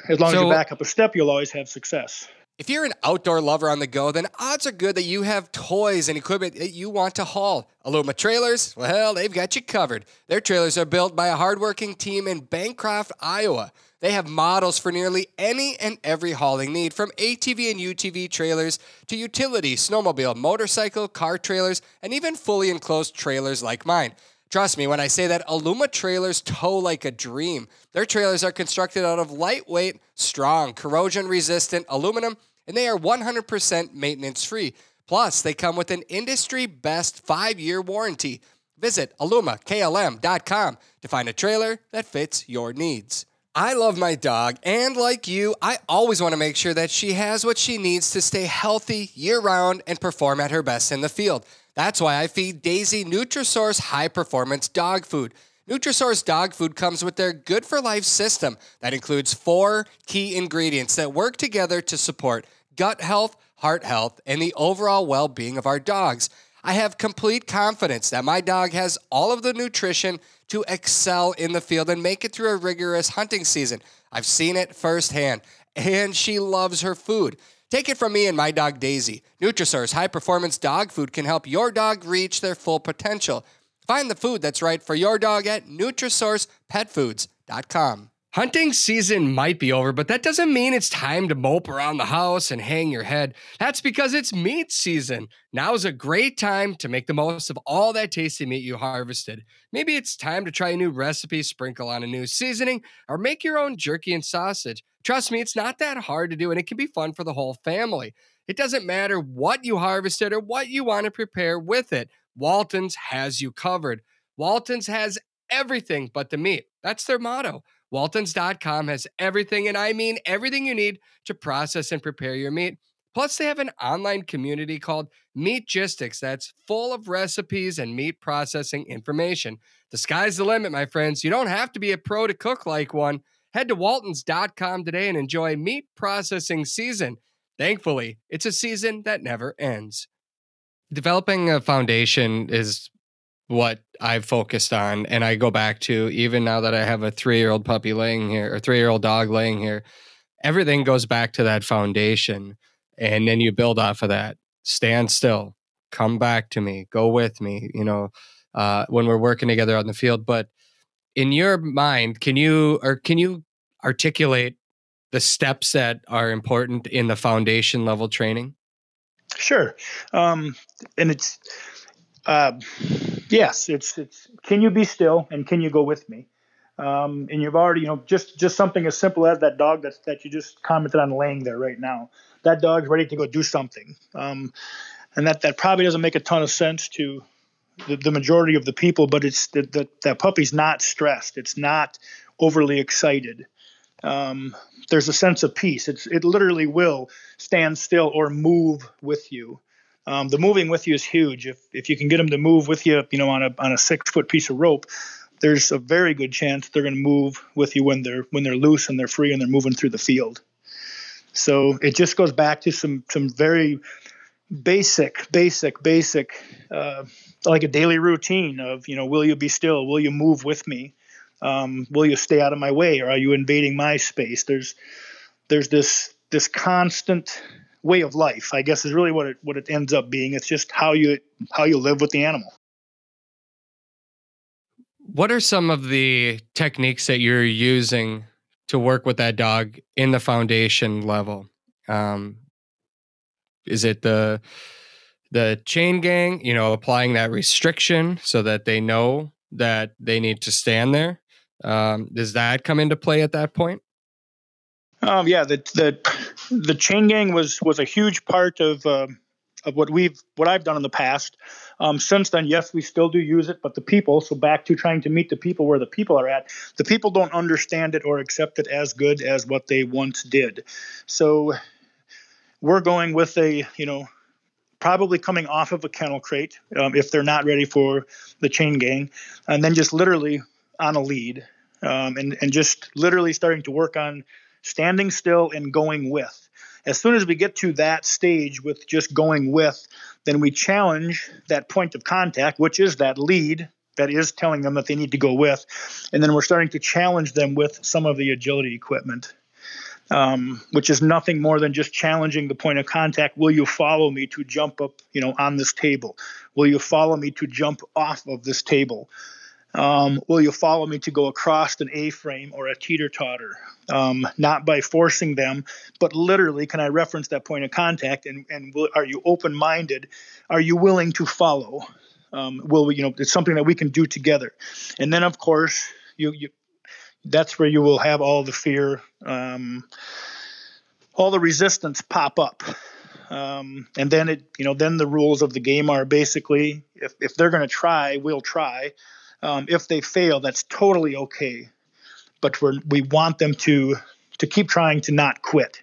As long so, as you back up a step, you'll always have success. If you're an outdoor lover on the go, then odds are good that you have toys and equipment that you want to haul. Aluma Trailers, well, they've got you covered. Their trailers are built by a hardworking team in Bancroft, Iowa. They have models for nearly any and every hauling need, from ATV and UTV trailers to utility, snowmobile, motorcycle, car trailers, and even fully enclosed trailers like mine. Trust me when I say that Aluma trailers tow like a dream. Their trailers are constructed out of lightweight, strong, corrosion resistant aluminum, and they are 100% maintenance free. Plus, they come with an industry best five year warranty. Visit alumaklm.com to find a trailer that fits your needs. I love my dog, and like you, I always want to make sure that she has what she needs to stay healthy year round and perform at her best in the field. That's why I feed Daisy Nutrisource high performance dog food. Nutrisource dog food comes with their Good for Life system that includes four key ingredients that work together to support gut health, heart health, and the overall well being of our dogs. I have complete confidence that my dog has all of the nutrition to excel in the field and make it through a rigorous hunting season. I've seen it firsthand, and she loves her food. Take it from me and my dog Daisy. Nutrisource high performance dog food can help your dog reach their full potential. Find the food that's right for your dog at NutrisourcePetFoods.com. Hunting season might be over, but that doesn't mean it's time to mope around the house and hang your head. That's because it's meat season. Now is a great time to make the most of all that tasty meat you harvested. Maybe it's time to try a new recipe, sprinkle on a new seasoning, or make your own jerky and sausage. Trust me, it's not that hard to do, and it can be fun for the whole family. It doesn't matter what you harvested or what you want to prepare with it. Walton's has you covered. Walton's has everything but the meat. That's their motto. Waltons.com has everything, and I mean everything you need to process and prepare your meat. Plus, they have an online community called Meatgistics that's full of recipes and meat processing information. The sky's the limit, my friends. You don't have to be a pro to cook like one. Head to waltons.com today and enjoy meat processing season. Thankfully, it's a season that never ends. Developing a foundation is what I've focused on. And I go back to even now that I have a three year old puppy laying here or three year old dog laying here, everything goes back to that foundation. And then you build off of that. Stand still, come back to me, go with me, you know, uh, when we're working together on the field. But in your mind, can you or can you articulate the steps that are important in the foundation level training? Sure. Um, and it's, uh, yes, it's it's can you be still and can you go with me? Um, and you've already, you know, just just something as simple as that dog that's that you just commented on laying there right now. That dog's ready to go do something, um, and that that probably doesn't make a ton of sense to the, the majority of the people. But it's that that that puppy's not stressed. It's not overly excited. Um, there's a sense of peace. It's it literally will stand still or move with you. Um, the moving with you is huge. If if you can get them to move with you, you know, on a on a six foot piece of rope, there's a very good chance they're going to move with you when they're when they're loose and they're free and they're moving through the field. So it just goes back to some some very basic, basic, basic, uh, like a daily routine of you know, will you be still? Will you move with me? Um, will you stay out of my way, or are you invading my space? There's there's this this constant way of life. I guess is really what it what it ends up being. It's just how you how you live with the animal. What are some of the techniques that you're using to work with that dog in the foundation level? Um, is it the the chain gang? You know, applying that restriction so that they know that they need to stand there. Um, does that come into play at that point? Um, yeah, the the the chain gang was was a huge part of uh, of what we've what I've done in the past. Um, since then, yes, we still do use it, but the people, so back to trying to meet the people where the people are at, the people don't understand it or accept it as good as what they once did. So we're going with a, you know, probably coming off of a kennel crate um, if they're not ready for the chain gang, and then just literally on a lead um, and, and just literally starting to work on standing still and going with. As soon as we get to that stage with just going with, then we challenge that point of contact, which is that lead that is telling them that they need to go with. And then we're starting to challenge them with some of the agility equipment. Um, which is nothing more than just challenging the point of contact. Will you follow me to jump up, you know, on this table? Will you follow me to jump off of this table? Um, will you follow me to go across an A frame or a teeter totter? Um, not by forcing them, but literally, can I reference that point of contact? And, and will, are you open minded? Are you willing to follow? Um, will we, you know, it's something that we can do together. And then, of course, you, you that's where you will have all the fear, um, all the resistance pop up. Um, and then it, you know, then the rules of the game are basically if, if they're going to try, we'll try. Um, if they fail, that's totally okay. But we we want them to to keep trying to not quit.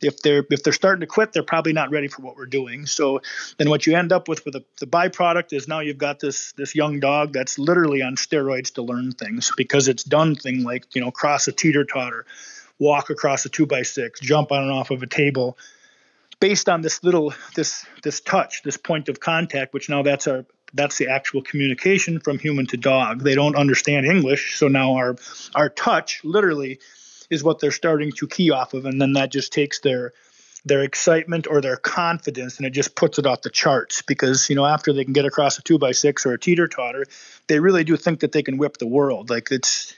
If they're if they're starting to quit, they're probably not ready for what we're doing. So then what you end up with with the, the byproduct is now you've got this this young dog that's literally on steroids to learn things because it's done thing like you know cross a teeter totter, walk across a two by six, jump on and off of a table, based on this little this this touch, this point of contact, which now that's our that's the actual communication from human to dog. They don't understand English, so now our our touch literally is what they're starting to key off of, and then that just takes their their excitement or their confidence and it just puts it off the charts because you know after they can get across a two by six or a teeter totter they really do think that they can whip the world. Like it's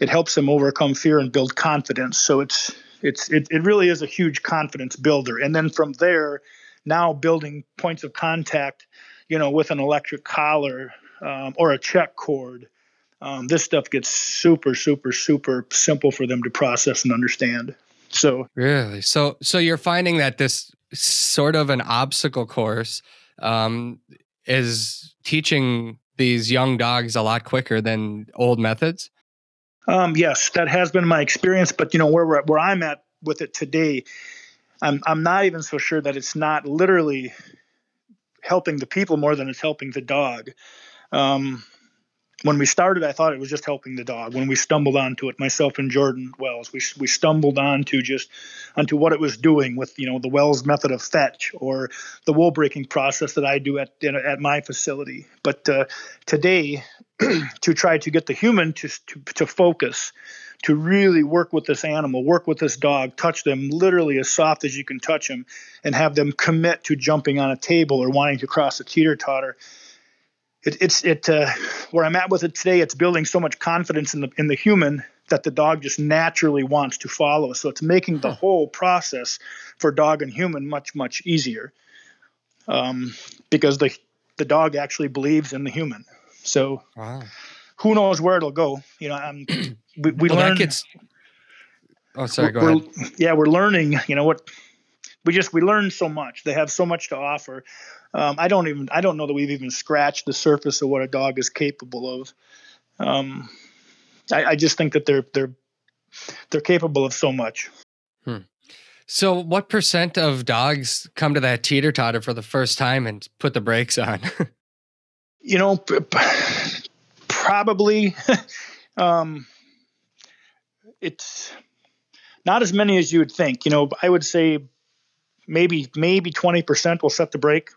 it helps them overcome fear and build confidence. So it's it's it, it really is a huge confidence builder. And then from there now building points of contact you know, with an electric collar um, or a check cord. Um, this stuff gets super, super, super simple for them to process and understand. So really, so so you're finding that this sort of an obstacle course um, is teaching these young dogs a lot quicker than old methods. Um, yes, that has been my experience. But you know where where I'm at with it today, I'm I'm not even so sure that it's not literally helping the people more than it's helping the dog. Um, when we started, I thought it was just helping the dog. When we stumbled onto it, myself and Jordan Wells, we we stumbled onto just onto what it was doing with you know the Wells method of fetch or the wool breaking process that I do at at my facility. But uh, today, *clears throat* to try to get the human to, to to focus to really work with this animal, work with this dog, touch them literally as soft as you can touch them, and have them commit to jumping on a table or wanting to cross a teeter totter. It, it's it uh, where I'm at with it today. It's building so much confidence in the in the human that the dog just naturally wants to follow. So it's making the whole process for dog and human much much easier. Um, because the the dog actually believes in the human. So Wow. who knows where it'll go? You know, I'm, we, we Well, learn. gets. Oh, sorry. Go ahead. Yeah, we're learning. You know what? We just we learn so much. They have so much to offer. Um, I don't even I don't know that we've even scratched the surface of what a dog is capable of. Um, I, I just think that they're they're they're capable of so much. So, what percent of dogs come to that teeter totter for the first time and put the brakes on? *laughs* You know, p- p- probably *laughs* um, it's not as many as you would think. You know, I would say maybe maybe twenty percent will set the brake.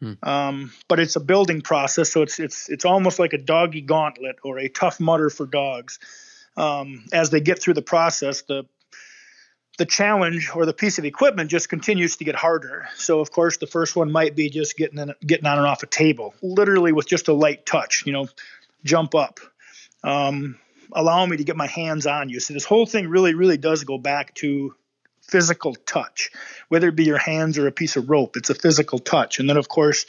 Hmm. Um, but it's a building process, so it's it's it's almost like a doggy gauntlet or a Tough Mudder for dogs. Um, as they get through the process, the the challenge or the piece of equipment just continues to get harder. So of course, the first one might be just getting in, getting on and off a table, literally with just a light touch. You know, jump up, um, allow me to get my hands on you. So this whole thing really, really does go back to physical touch, whether it be your hands or a piece of rope. It's a physical touch, and then of course,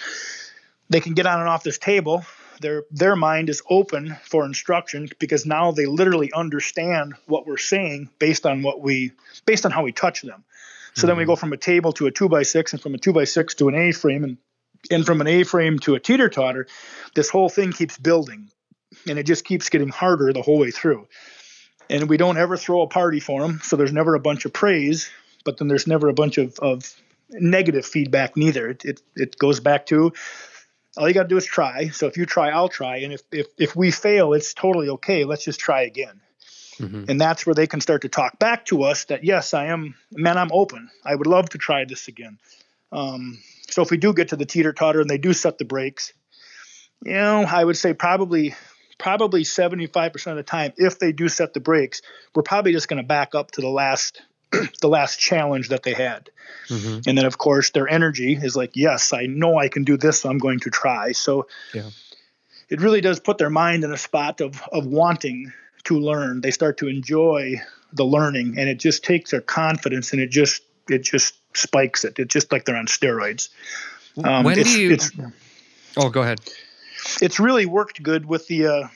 they can get on and off this table. Their their mind is open for instruction because now they literally understand what we're saying based on what we based on how we touch them. So then we hmm. go from a table to a two by six, and from a two by six to an A frame, and and from an A frame to a teeter totter. This whole thing keeps building, and it just keeps getting harder the whole way through. And we don't ever throw a party for them, so there's never a bunch of praise, but then there's never a bunch of, of negative feedback neither. It, it it goes back to all you got to do is try. So if you try, I'll try, and if if if we fail, it's totally okay. Let's just try again Mhm. and that's where they can start to talk back to us that yes i am man i'm open i would love to try this again um, so if we do get to the teeter totter and they do set the brakes you know i would say probably probably 75% of the time if they do set the brakes we're probably just going to back up to the last *clears throat* the last challenge that they had Mhm. and then of course their energy is like yes i know i can do this so i'm going to try so Yeah. it really does put their mind in a spot of of wanting to learn they start to enjoy the learning and it just takes their confidence and it just it just spikes it it's just like they're on steroids um, when do you? it's oh, go ahead. It's really worked good with the uh,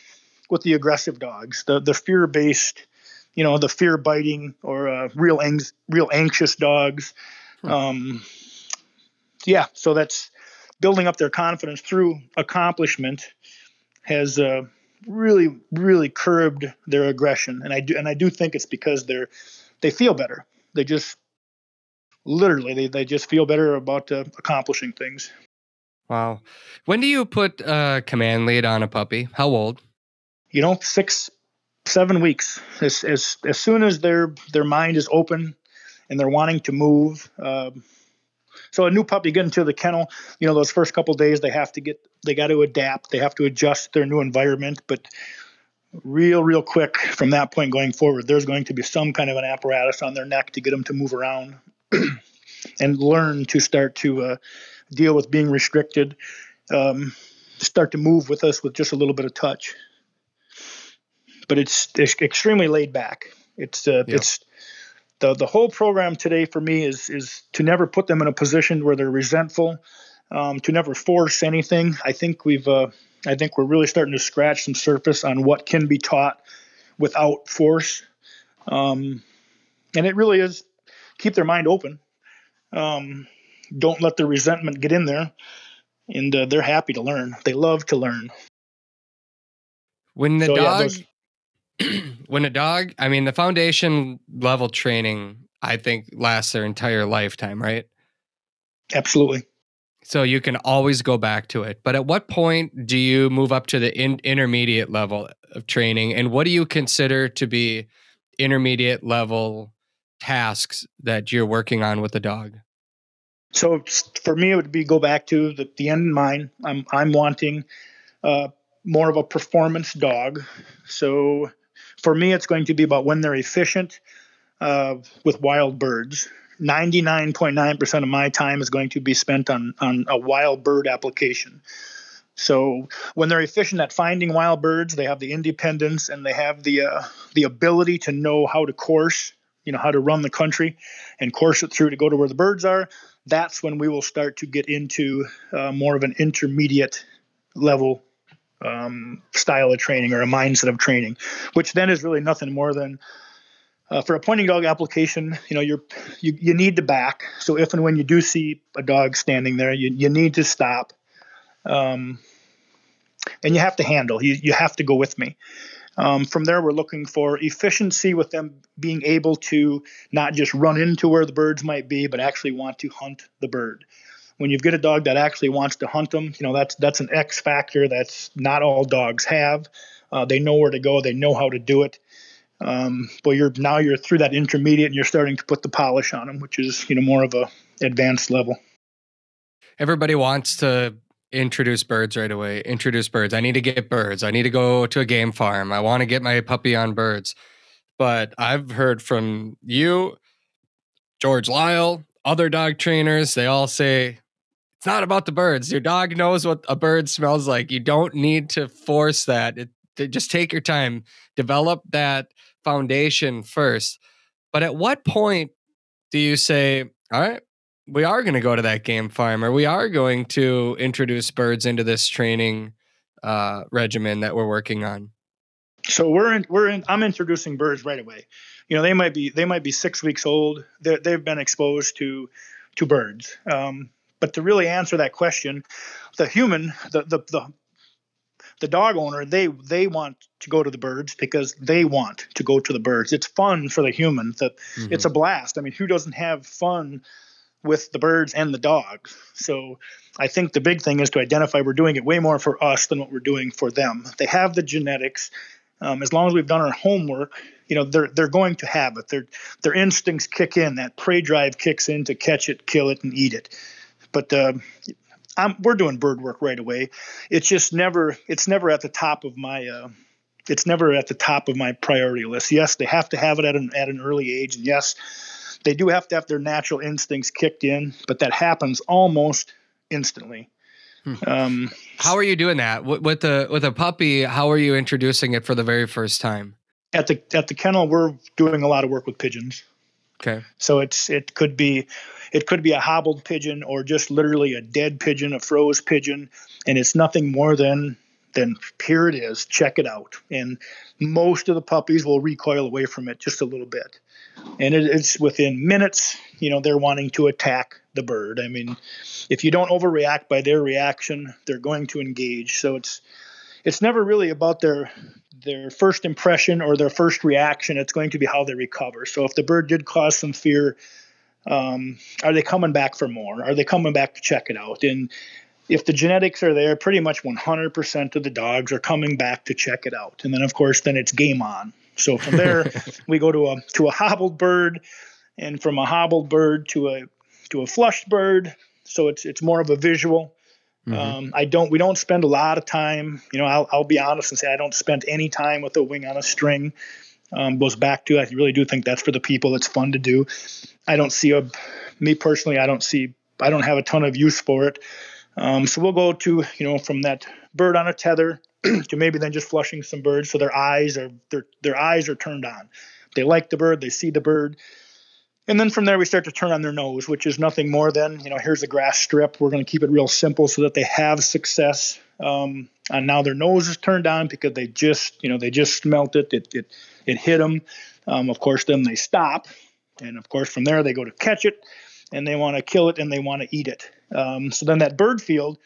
with the aggressive dogs, the the fear based, you know, the fear biting or uh, real ang- real anxious dogs. Um, yeah, so that's building up their confidence through accomplishment has uh, really really curbed their aggression, and I do and I do think it's because they're they feel better. They just literally they, they just feel better about uh, accomplishing things. Wow. When do you put a command lead on a puppy? How old? you know, six, seven weeks. As as as soon as their their mind is open and they're wanting to move. Um, so a new puppy get into the kennel, you know, those first couple days they have to get they got to adapt, they have to adjust their new environment, but real real quick from that point going forward there's going to be some kind of an apparatus on their neck to get them to move around *clears throat* and learn to start to uh, deal with being restricted um, start to move with us with just a little bit of touch but it's, it's extremely laid back. It's uh, Yeah. it's the the whole program today for me is is to never put them in a position where they're resentful, um, to never force anything. I think we've uh, I think we're really starting to scratch some surface on what can be taught without force, um, and it really is keep their mind open. Um, don't let the resentment get in there, and uh, they're happy to learn. They love to learn. When the So, yeah, dog, those- *clears throat* when a dog, I mean, the foundation level training, I think lasts their entire lifetime, right? Absolutely. So you can always go back to it. But at what point do you move up to the in- intermediate level of training? And what do you consider to be intermediate level tasks that you're working on with the dog? So for me, it would be go back to the, the end in mind. I'm I'm wanting uh, more of a performance dog. So for me, it's going to be about when they're efficient uh, with wild birds. 99.9% of my time is going to be spent on on a wild bird application. So when they're efficient at finding wild birds, they have the independence and they have the uh, the ability to know how to course, you know, how to run the country and course it through to go to where the birds are that's when we will start to get into uh, more of an intermediate level um, style of training or a mindset of training, which then is really nothing more than uh, for a pointing dog application, you know, you're you, you need to back. So if and when you do see a dog standing there, you, you need to stop. Um, and you have to handle. You, you have to go with me. Um, from there, we're looking for efficiency with them being able to not just run into where the birds might be, but actually want to hunt the bird. When you get a dog that actually wants to hunt them, you know that's that's an X factor that's not all dogs have. Uh, they know where to go. They know how to do it. Um, but you're now you're through that intermediate and you're starting to put the polish on them, which is you know more of a advanced level. Everybody wants to introduce birds right away. Introduce birds. I need to get birds. I need to go to a game farm. I want to get my puppy on birds. But I've heard from you, George Lyle, other dog trainers, they all say it's not about the birds. Your dog knows what a bird smells like. You don't need to force that. It, just take your time, develop that foundation first. But at what point do you say, all right, we are going to go to that game farm or we are going to introduce birds into this training uh, regimen that we're working on. So we're in we're in i'm introducing birds right away. You know they might be they might be six weeks old. They they've been exposed to to birds. Um, but to really answer that question the human the, the the the dog owner they they want to go to the birds because they want to go to the birds. It's fun for the human that mm-hmm. it's a blast. I mean who doesn't have fun with the birds and the dogs. So I think the big thing is to identify we're doing it way more for us than what we're doing for them. They have the genetics. Um, as long as we've done our homework, you know they're they're going to have it. Their their instincts kick in. That prey drive kicks in to catch it, kill it, and eat it. But uh, we're doing bird work right away. It's just never it's never at the top of my uh, it's never at the top of my priority list. Yes, they have to have it at an at an early age, and yes, they do have to have their natural instincts kicked in, but that happens almost instantly. Hmm. Um, how are you doing that with the with a puppy? How are you introducing it for the very first time? At the at the kennel, we're doing a lot of work with pigeons. Okay. So it's it could be it could be a hobbled pigeon or just literally a dead pigeon, a froze pigeon, and it's nothing more than then here it is. Check it out. And most of the puppies will recoil away from it just a little bit and it, it's within minutes. You know, they're wanting to attack the bird. I mean, if you don't overreact by their reaction, they're going to engage. So it's it's never really about their their first impression or their first reaction. It's going to be how they recover. So if the bird did cause some fear, um, are they coming back for more? Are they coming back to check it out? And if the genetics are there, pretty much 100% of the dogs are coming back to check it out. And then, of course, then it's game on. So from there, *laughs* we go to a to a hobbled bird, and from a hobbled bird to a to a flushed bird. So it's it's more of a visual. Mm-hmm. Um, I don't we don't spend a lot of time. You know, I'll, I'll be honest and say I don't spend any time with a wing on a string. Um, goes back to I really do think that's for the people. It's fun to do. I don't see a me personally. I don't see I don't have a ton of use for it. Um, so we'll go to you know from that bird on a tether *clears throat* to maybe then just flushing some birds so their eyes are their their eyes are turned on. They like the bird, they see the bird. And then from there we start to turn on their nose, which is nothing more than, you know, here's a grass strip. We're going to keep it real simple so that they have success. Um, and now their nose is turned on because they just, you know, they just smelt it. It it, it hit them. Um, of course, then they stop, and of course from there they go to catch it, and they want to kill it and they want to eat it. Um, so then that bird field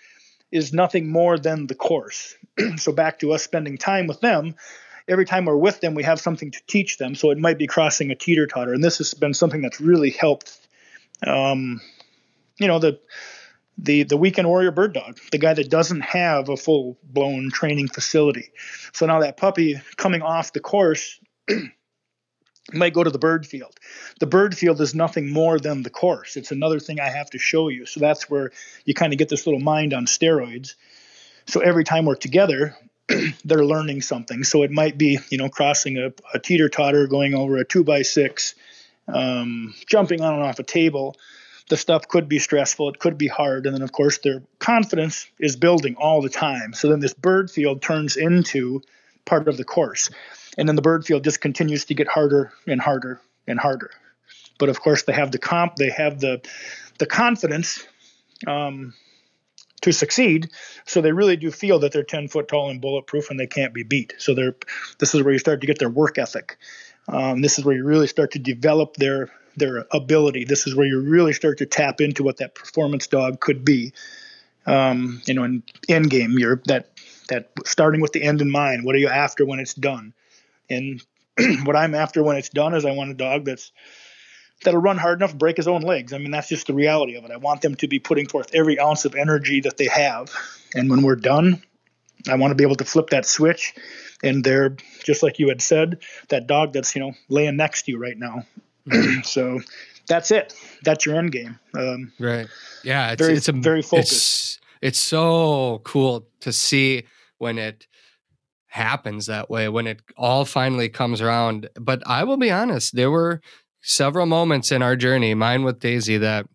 is nothing more than the course. *clears throat* so back to us spending time with them. Every time we're with them, we have something to teach them. So it might be crossing a teeter totter, and this has been something that's really helped. Um, you know the the the weekend warrior bird dog, the guy that doesn't have a full blown training facility. So now that puppy coming off the course *clears throat* might go to the bird field. The bird field is nothing more than the course. It's another thing I have to show you. So that's where you kind of get this little mind on steroids. So every time we're together, *clears throat* they're learning something. So it might be, you know, crossing a, a teeter totter, going over a two by six, um, jumping on and off a table. The stuff could be stressful, it could be hard. And then, of course, their confidence is building all the time. So then this bird field turns into part of the course and then the bird field just continues to get harder and harder and harder. But of course, they have the comp, they have the the confidence um, to succeed. So they really do feel that they're 10 foot tall and bulletproof and they can't be beat. So they're this is where you start to get their work ethic. Um, this is where you really start to develop their their ability. This is where you really start to tap into what that performance dog could be. Um, you know, in end game, you're that that starting with the end in mind. What are you after when it's done? And *clears throat* what I'm after when it's done is I want a dog that's that'll run hard enough to break his own legs. I mean, that's just the reality of it. I want them to be putting forth every ounce of energy that they have. And when we're done, I want to be able to flip that switch and they're just like you had said, that dog that's, you know, laying next to you right now. *clears throat* so that's it. That's your end game. Um, right. Yeah. It's, very, it's a very focused. It's, it's so cool to see when it happens that way, when it all finally comes around. But I will be honest, there were several moments in our journey, mine with Daisy, that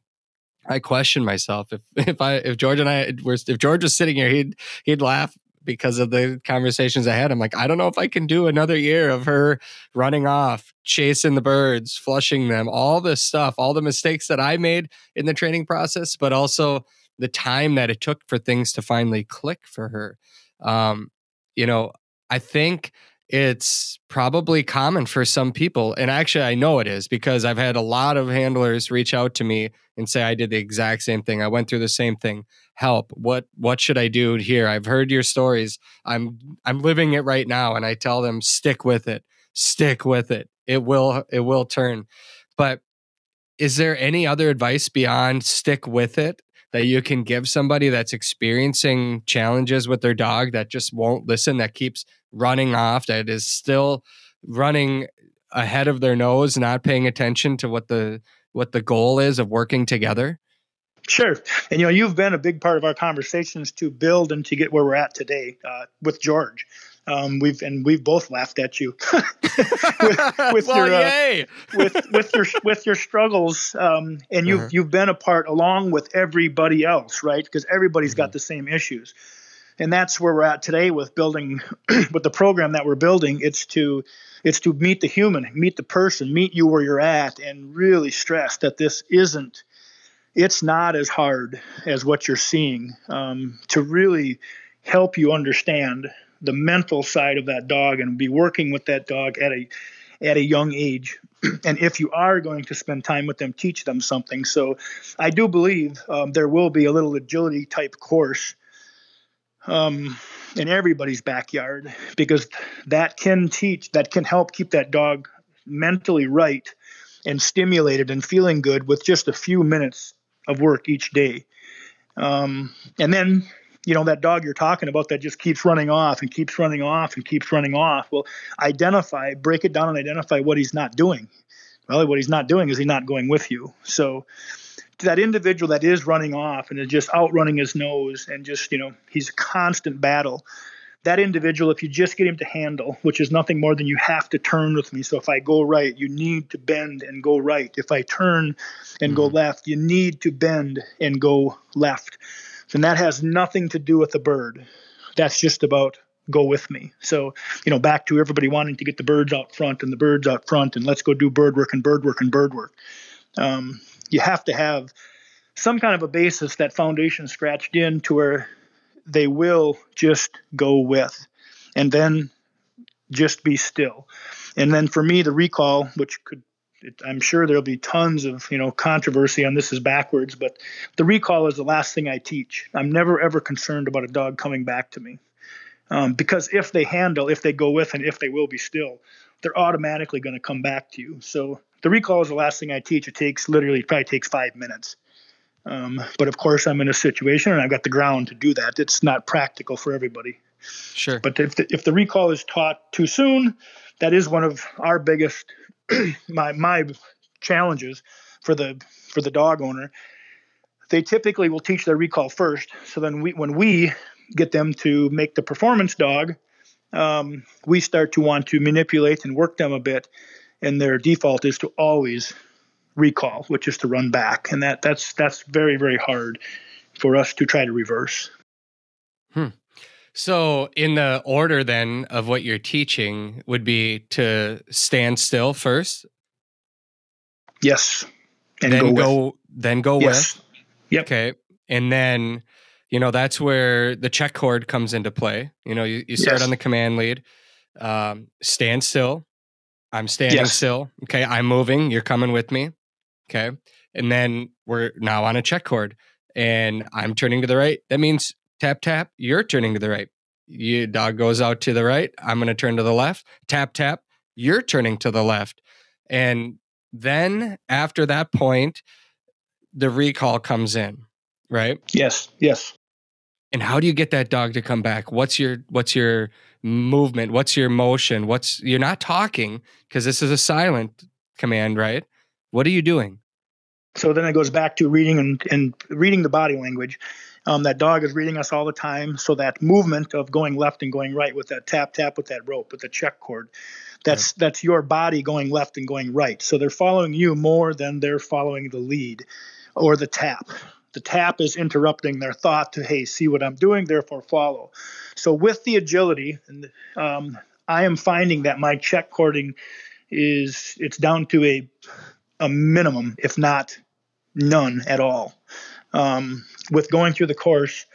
I questioned myself. If *laughs* if I if George and I were if George was sitting here, he'd he'd laugh because of the conversations I had. I'm like, I don't know if I can do another year of her running off, chasing the birds, flushing them, all this stuff, all the mistakes that I made in the training process, but also the time that it took for things to finally click for her. Um, you know, I think it's probably common for some people. And actually, I know it is because I've had a lot of handlers reach out to me and say, I did the exact same thing. I went through the same thing. Help. What what should I do here? I've heard your stories. I'm I'm living it right now. And I tell them, stick with it. Stick with it. It will it will turn. But is there any other advice beyond stick with it that you can give somebody that's experiencing challenges with their dog that just won't listen, that keeps running off, that is still running ahead of their nose, not paying attention to what the what the goal is of working together? Sure. And you know, you've been a big part of our conversations to build and to get where we're at today uh, with George. Um, we've and we've both laughed at you *laughs* with, with well, your uh, with with your with your struggles, um, and you've uh-huh. you've been a part along with everybody else, right? Because everybody's mm-hmm. got the same issues and that's where we're at today with building *clears throat* with the program that we're building it's to it's to meet the human meet the person meet you where you're at and really stress that this isn't it's not as hard as what you're seeing um, to really help you understand the mental side of that dog and be working with that dog at a at a young age *clears throat* and if you are going to spend time with them teach them something so i do believe um, there will be a little agility type course um, in everybody's backyard because that can teach, that can help keep that dog mentally right and stimulated and feeling good with just a few minutes of work each day. Um, and then, you know, that dog you're talking about that just keeps running off and keeps running off and keeps running off. Well, identify, break it down and identify what he's not doing. Well, what he's not doing is he's not going with you. So, that individual that is running off and is just outrunning his nose and just you know he's a constant battle that individual if you just get him to handle which is nothing more than you have to turn with me so if i go right you need to bend and go right if i turn and mm-hmm. go left you need to bend and go left and that has nothing to do with the bird. That's just about go with me. So you know back to everybody wanting to get the birds out front and the birds out front and let's go do bird work and bird work and bird work. Um, you have to have some kind of a basis, that foundation scratched in to where they will just go with, and then just be still. And then for me, the recall, which could I'm sure there'll be tons of you know controversy on this is backwards, but the recall is the last thing I teach. I'm never ever concerned about a dog coming back to me, um, because if they handle, if they go with, and if they will be still, they're automatically going to come back to you. So the recall is the last thing I teach. It takes literally, it probably takes five minutes. Um, but of course, I'm in a situation and I've got the ground to do that. It's not practical for everybody. Sure. But if the, if the recall is taught too soon, that is one of our biggest *clears throat* my my challenges for the for the dog owner. They typically will teach their recall first. So then we when we get them to make the performance dog, um, we start to want to manipulate and work them a bit and their default is to always recall, which is to run back, and that that's that's very very hard for us to try to reverse. Hmm. So, in the order then of what you're teaching would be to stand still first. Yes, and then go, go, with. then go Yes. with. Yep. Okay. And then, you know, that's where the check cord comes into play. You know, you, you start Yes. on the command lead, um, stand still. I'm standing Yes. still. Okay. I'm moving. You're coming with me. Okay. And then we're now on a check cord and I'm turning to the right. That means tap, tap. You're turning to the right. You dog goes out to the right. I'm going to turn to the left. Tap, tap. You're turning to the left. And then after that point, the recall comes in, right? Yes. Yes. And how do you get that dog to come back? What's your what's your movement? What's your motion? What's you're not talking because this is a silent command, right? What are you doing? So then it goes back to reading and, and reading the body language. Um, that dog is reading us all the time. So that movement of going left and going right with that tap tap with that rope with the check cord, that's that's your body going left and going right. So they're following you more than they're following the lead or the tap. The tap is interrupting their thought to hey, see what I'm doing, therefore follow. So with the agility, and um, I am finding that my check cording is it's down to a a minimum, if not none at all. Um, with going through the course,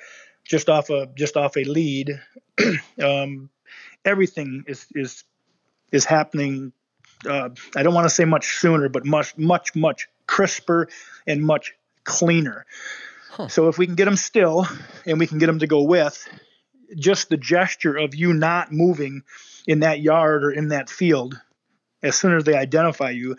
just off a just off a lead, *clears throat* um, everything is is is happening. Uh, I don't want to say much sooner, but much much much crisper and much cleaner. Huh. So if we can get them still and we can get them to go with, just the gesture of you not moving in that yard or in that field, as soon as they identify you,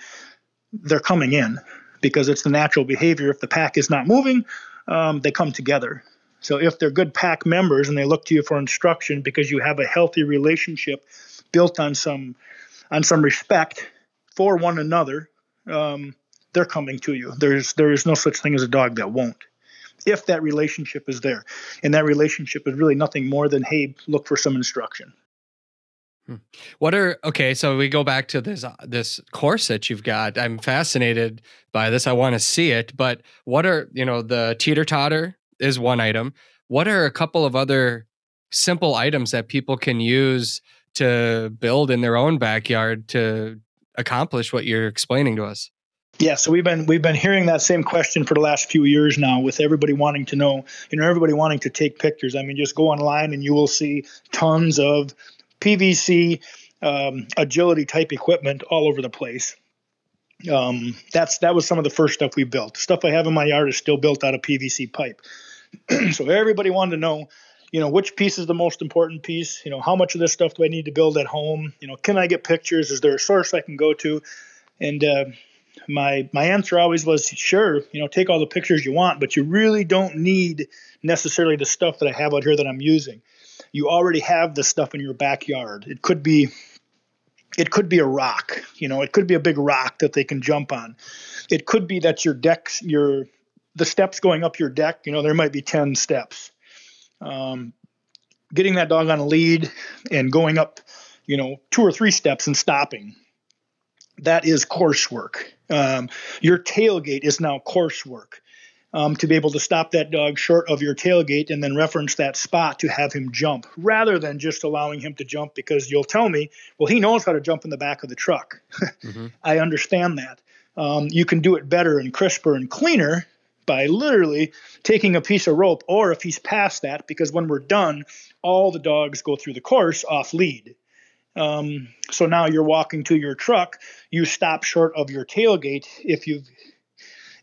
they're coming in because it's the natural behavior. If the pack is not moving, um, they come together. So if they're good pack members and they look to you for instruction because you have a healthy relationship built on some on some respect for one another, um, they're coming to you. There's there is no such thing as a dog that won't. If that relationship is there, and that relationship is really nothing more than hey, look for some instruction. What are okay? So we go back to this uh, this course that you've got. I'm fascinated by this. I want to see it. But what are you know the teeter totter is one item. What are a couple of other simple items that people can use to build in their own backyard to accomplish what you're explaining to us? Yeah, so we've been we've been hearing that same question for the last few years now, with everybody wanting to know, you know, everybody wanting to take pictures. I mean, just go online and you will see tons of PVC um, agility type equipment all over the place. Um, that's that was some of the first stuff we built. Stuff I have in my yard is still built out of PVC pipe. *clears throat* so everybody wanted to know, you know, which piece is the most important piece. You know, how much of this stuff do I need to build at home? You know, can I get pictures? Is there a source I can go to? And uh, my my answer always was sure you know take all the pictures you want but you really don't need necessarily the stuff that i have out here that i'm using you already have the stuff in your backyard it could be it could be a rock you know it could be a big rock that they can jump on it could be that your decks your the steps going up your deck you know there might be 10 steps um, getting that dog on a lead and going up you know two or three steps and stopping that is coursework. Um, your tailgate is now coursework. Um, to be able to stop that dog short of your tailgate and then reference that spot to have him jump rather than just allowing him to jump because you'll tell me, well, he knows how to jump in the back of the truck. *laughs* Mhm. I understand that. Um, you can do it better and crisper and cleaner by literally taking a piece of rope, or if he's past that, because when we're done, all the dogs go through the course off lead. Um, so now you're walking to your truck, you stop short of your tailgate. If you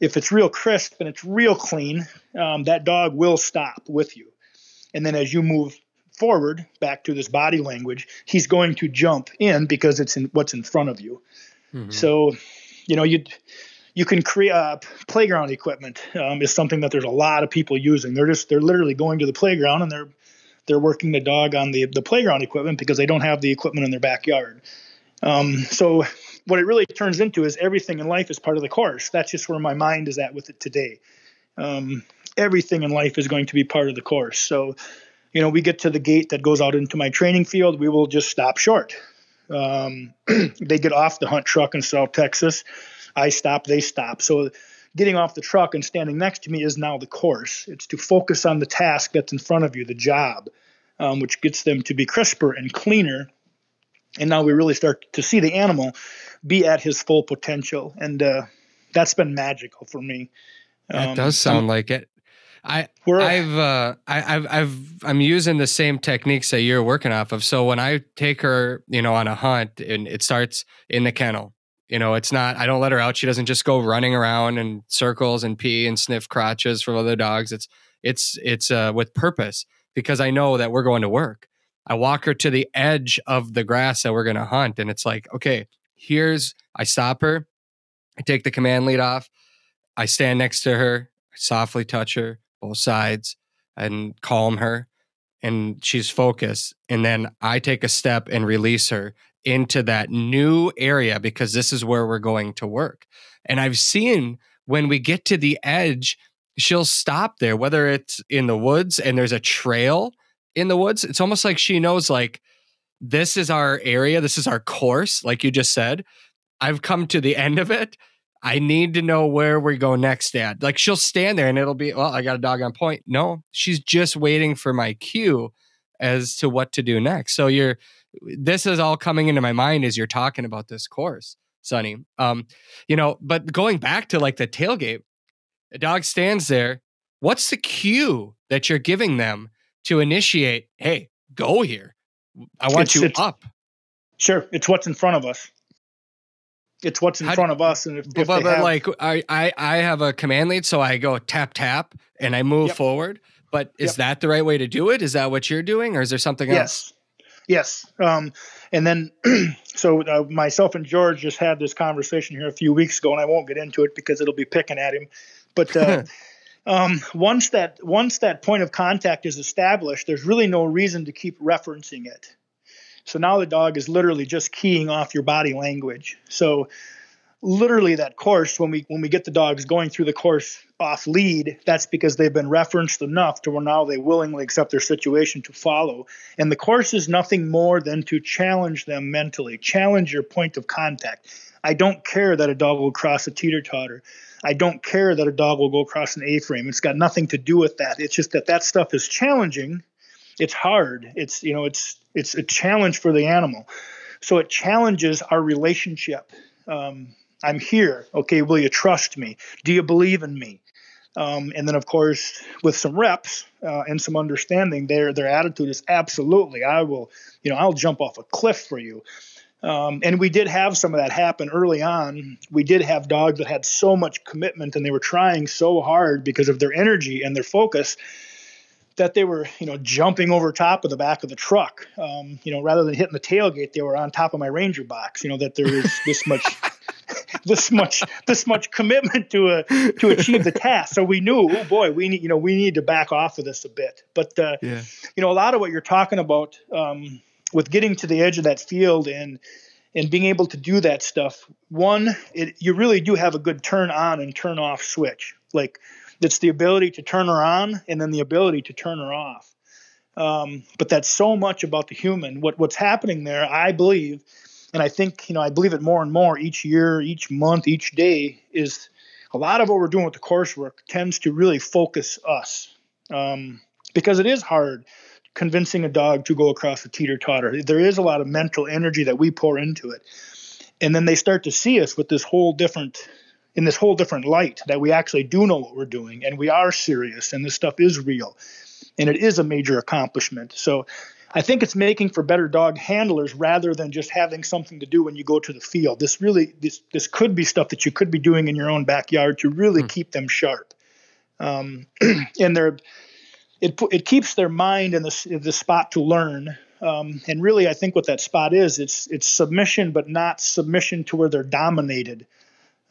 if it's real crisp and it's real clean, um, that dog will stop with you. And then as you move forward back to this body language, he's going to jump in because it's in what's in front of you. Mhm. So, you know, you you can create uh, playground equipment um, is something that there's a lot of people using. They're just they're literally going to the playground and they're they're working the dog on the the playground equipment because they don't have the equipment in their backyard. Um, so what it really turns into is everything in life is part of the course. That's just where my mind is at with it today. Um, everything in life is going to be part of the course. So, you know, we get to the gate that goes out into my training field, we will just stop short. Um, *clears throat* they get off the hunt truck in South Texas. I stop, they stop. So getting off the truck and standing next to me is now the course. It's to focus on the task that's in front of you, the job, um, which gets them to be crisper and cleaner. And now we really start to see the animal be at his full potential. And uh, that's been magical for me. That um, does sound like it. I I've uh I, I've I've I'm using the same techniques that you're working off of. So when I take her, you know, on a hunt and it starts in the kennel, you know, it's not I don't let her out. She doesn't just go running around in circles and pee and sniff crotches from other dogs. It's it's it's uh with purpose because I know that we're going to work. I walk her to the edge of the grass that we're going to hunt and it's like, okay, here's I stop her. I take the command lead off. I stand next to her, softly touch her both sides and calm her and she's focused and then i take a step and release her into that new area because this is where we're going to work and i've seen when we get to the edge she'll stop there whether it's in the woods and there's a trail in the woods it's almost like she knows like this is our area this is our course like you just said i've come to the end of it I need to know where we go next, Dad. Like she'll stand there and it'll be, well, I got a dog on point. No, she's just waiting for my cue as to what to do next. So you're, this is all coming into my mind as you're talking about this course, Sonny. Um, you know, but going back to like the tailgate, a dog stands there. What's the cue that you're giving them to initiate? Hey, go here. I want it's, you it's, up. Sure, it's what's in front of us. It's what's in How front of us, and if, if but, but have, like I, I I have a command lead, so I go tap tap and I move yep. forward. But is yep. that the right way to do it? Is that what you're doing, or is there something yes. else? Yes. Um, and then, *clears throat* so uh, myself and George just had this conversation here a few weeks ago, and I won't get into it because it'll be picking at him. But uh, *laughs* um, once that once that point of contact is established, there's really no reason to keep referencing it. So now the dog is literally just keying off your body language. So literally that course when we when we get the dogs going through the course off lead that's because they've been referenced enough to where now they willingly accept their situation to follow. And the course is nothing more than to challenge them mentally. Challenge your point of contact. I don't care that a dog will cross a teeter totter i don't care that a dog will go across an a frame it's got nothing to do with that. It's just that that stuff is challenging. It's hard. It's you know it's it's a challenge for the animal. So it challenges our relationship um, i'm here okay will you trust me do you believe in me um, and then of course with some reps uh, and some understanding their their attitude is absolutely i will you know i'll jump off a cliff for you um, and we did have some of that happen early on. We did have dogs that had so much commitment and they were trying so hard because of their energy and their focus that they were, you know, jumping over top of the back of the truck. Um, you know, rather than hitting the tailgate, they were on top of my Ranger box. You know, that there was this much, *laughs* this much, this much commitment to a to achieve the task. So we knew, oh boy, we need, you know, we need to back off of this a bit. But uh, yeah. you know, a lot of what you're talking about um, with getting to the edge of that field and and being able to do that stuff. One, it, you really do have a good turn on and turn off switch. Like it's the ability to turn her on and then the ability to turn her off. Um, but that's so much about the human. What what's happening there, I believe, and I think you know I believe it more and more each year, each month, each day is a lot of what we're doing with the coursework tends to really focus us um, because it is hard convincing a dog to go across a teeter totter. There is a lot of mental energy that we pour into it, and then they start to see us with this whole different in this whole different light that we actually do know what we're doing and we are serious and this stuff is real and it is a major accomplishment. So I think it's making for better dog handlers rather than just having something to do when you go to the field. This really this this could be stuff that you could be doing in your own backyard to really hmm. keep them sharp. Um, *clears throat* and they're it it keeps their mind in the the spot to learn. Um, and really, I think what that spot is, it's it's submission, but not submission to where they're dominated.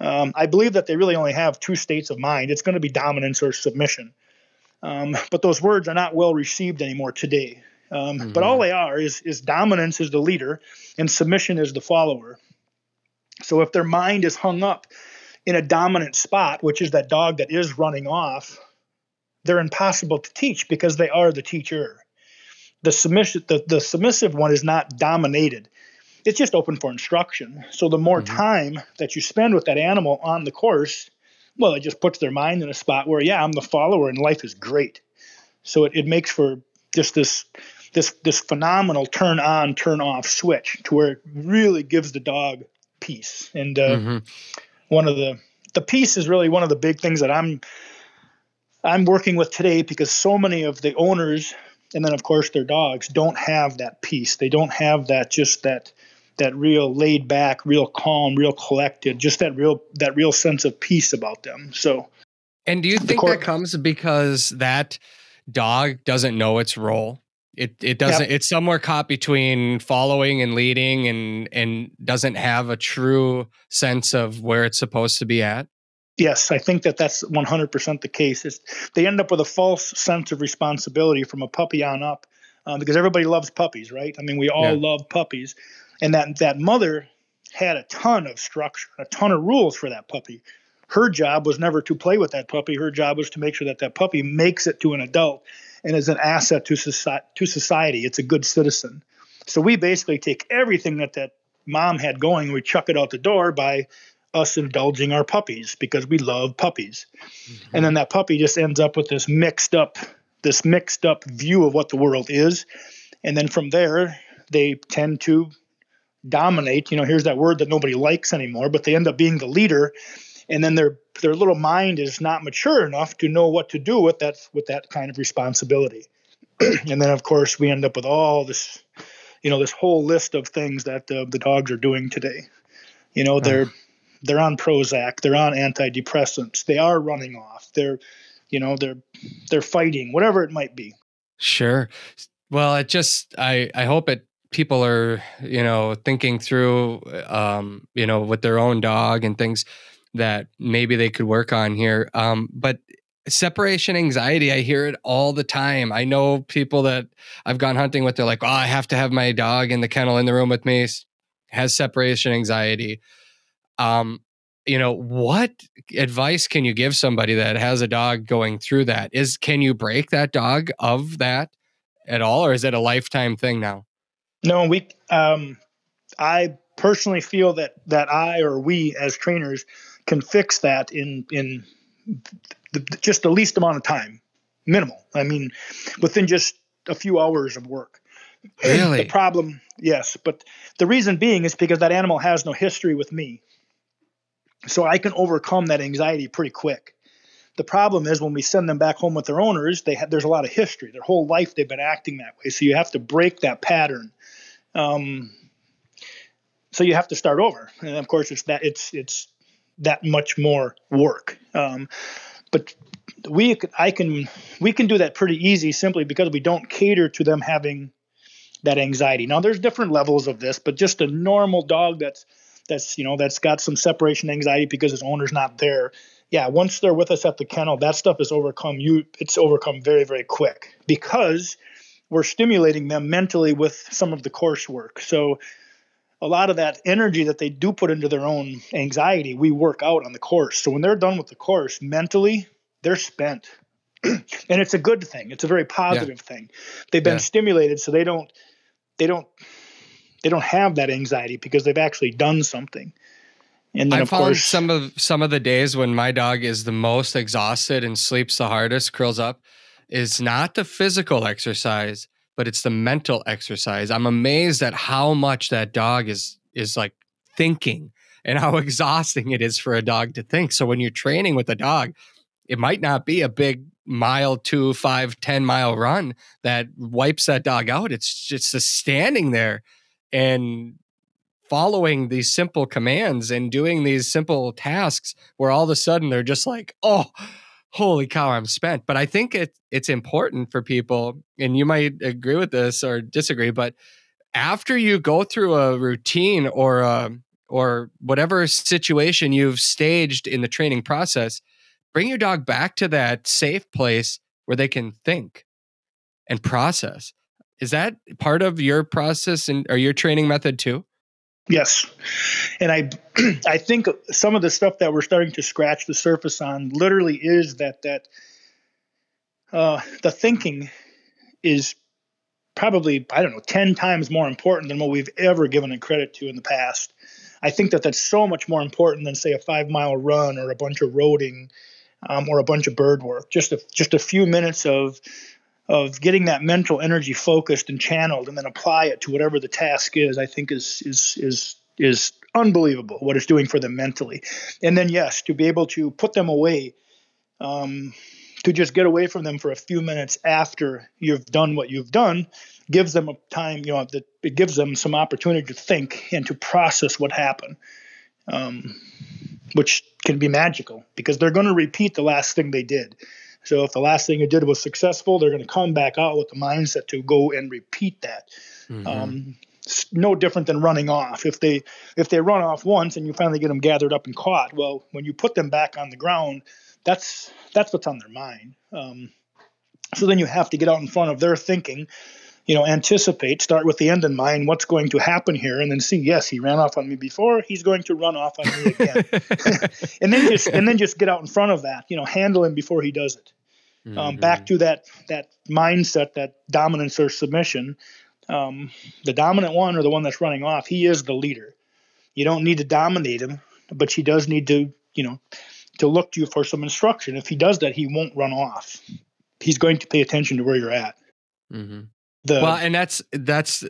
Um, I believe that they really only have two states of mind. It's going to be dominance or submission. Um, but those words are not well received anymore today. Um, mm-hmm. But all they are is, is dominance is the leader and submission is the follower. So if their mind is hung up in a dominant spot, which is that dog that is running off, they're impossible to teach because they are the teacher. The submission, the, the submissive one is not dominated it's just open for instruction. So the more mm-hmm. time that you spend with that animal on the course, well, it just puts their mind in a spot where, yeah, I'm the follower and life is great. So it, it makes for just this this this phenomenal turn on, turn off switch to where it really gives the dog peace. And uh, mm-hmm. one of the the peace is really one of the big things that I'm I'm working with today because so many of the owners and then of course their dogs don't have that peace. They don't have that just that that real laid back, real calm, real collected, just that real that real sense of peace about them. So And do you think that comes because that dog doesn't know its role? It it doesn't. Yep. It's somewhere caught between following and leading, and and doesn't have a true sense of where it's supposed to be at. Yes, I think that that's 100% the case. It's, they end up with a false sense of responsibility from a puppy on up, um, because everybody loves puppies, right? I mean, we all yeah. love puppies, and that that mother had a ton of structure, a ton of rules for that puppy. Her job was never to play with that puppy. Her job was to make sure that that puppy makes it to an adult and is an asset to society. To society, it's a good citizen. So we basically take everything that that mom had going, and we chuck it out the door by us indulging our puppies because we love puppies. Mm-hmm. And then that puppy just ends up with this mixed up this mixed up view of what the world is. And then from there, they tend to dominate. You know, here's that word that nobody likes anymore, but they end up being the leader and then their their little mind is not mature enough to know what to do with that with that kind of responsibility. *clears throat* and then of course we end up with all this you know this whole list of things that the, the dogs are doing today. You know, they're they're on Prozac, they're on antidepressants, they are running off, they're you know, they're they're fighting, whatever it might be. Sure. Well, it just I I hope it people are you know thinking through um you know with their own dog and things that maybe they could work on here. Um, but separation anxiety, I hear it all the time. I know people that I've gone hunting with, they're like, oh, I have to have my dog in the kennel in the room with me, has separation anxiety. Um, you know, what advice can you give somebody that has a dog going through that? Is can you break that dog of that at all, or is it a lifetime thing now? No, we um I personally feel that that I or we as trainers can fix that in in the, just the least amount of time, minimal. I mean, within just a few hours of work. Really? The problem, yes, but the reason being is because that animal has no history with me. So I can overcome that anxiety pretty quick. The problem is when we send them back home with their owners, they have, there's a lot of history. Their whole life they've been acting that way. So you have to break that pattern. Um, so you have to start over, and of course it's that it's it's that much more work. Um, but we I can we can do that pretty easy simply because we don't cater to them having that anxiety. Now there's different levels of this, but just a normal dog that's that's you know that's got some separation anxiety because his owner's not there. Yeah, once they're with us at the kennel, that stuff is overcome. You it's overcome very very quick because we're stimulating them mentally with some of the coursework. So a lot of that energy that they do put into their own anxiety, we work out on the course. So when they're done with the course, mentally, they're spent. *clears throat* and it's a good thing. It's a very positive yeah. thing. They've been yeah. stimulated so they don't they don't they don't have that anxiety because they've actually done something. And then I of found course some of some of the days when my dog is the most exhausted and sleeps the hardest, curls up, is not the physical exercise, but it's the mental exercise. I'm amazed at how much that dog is is like thinking and how *laughs* exhausting it is for a dog to think. So when you're training with a dog, it might not be a big mile, two, five, ten mile run that wipes that dog out. It's just standing there and following these simple commands and doing these simple tasks where all of a sudden they're just like, oh, holy cow, I'm spent. But I think it, it's important for people, and you might agree with this or disagree, but after you go through a routine or a, or whatever situation you've staged in the training process, bring your dog back to that safe place where they can think and process. Is that part of your process and or your training method too? Yes, and I *clears throat* I think some of the stuff that we're starting to scratch the surface on literally is that that uh, the thinking is probably I don't know ten times more important than what we've ever given it credit to in the past. I think that that's so much more important than say a five mile run or a bunch of roading um, or a bunch of bird work. Just a just a few minutes of of getting that mental energy focused and channeled and then apply it to whatever the task is i think is is is is unbelievable what it's doing for them mentally. And then yes, to be able to put them away, um, to just get away from them for a few minutes after you've done what you've done, gives them a time. You know, that it gives them some opportunity to think and to process what happened. Um, which can be magical because they're going to repeat the last thing they did. So if the last thing you did was successful, they're going to come back out with the mindset to go and repeat that. Mm-hmm. Um, no different than running off. If they if they run off once and you finally get them gathered up and caught, well, when you put them back on the ground, that's that's what's on their mind. Um, so then you have to get out in front of their thinking you know, anticipate, start with the end in mind, what's going to happen here, and then see, yes, he ran off on me before, he's going to run off on me again. *laughs* *laughs* and then just and then just get out in front of that, you know, handle him before he does it. Um, mm-hmm. Um, back to that that mindset, that dominance or submission. Um, the dominant one or the one that's running off, he is the leader. You don't need to dominate him, but he does need to, you know, to look to you for some instruction. If he does that, he won't run off. He's going to pay attention to where you're at. Mm-hmm. The, well, and that's that's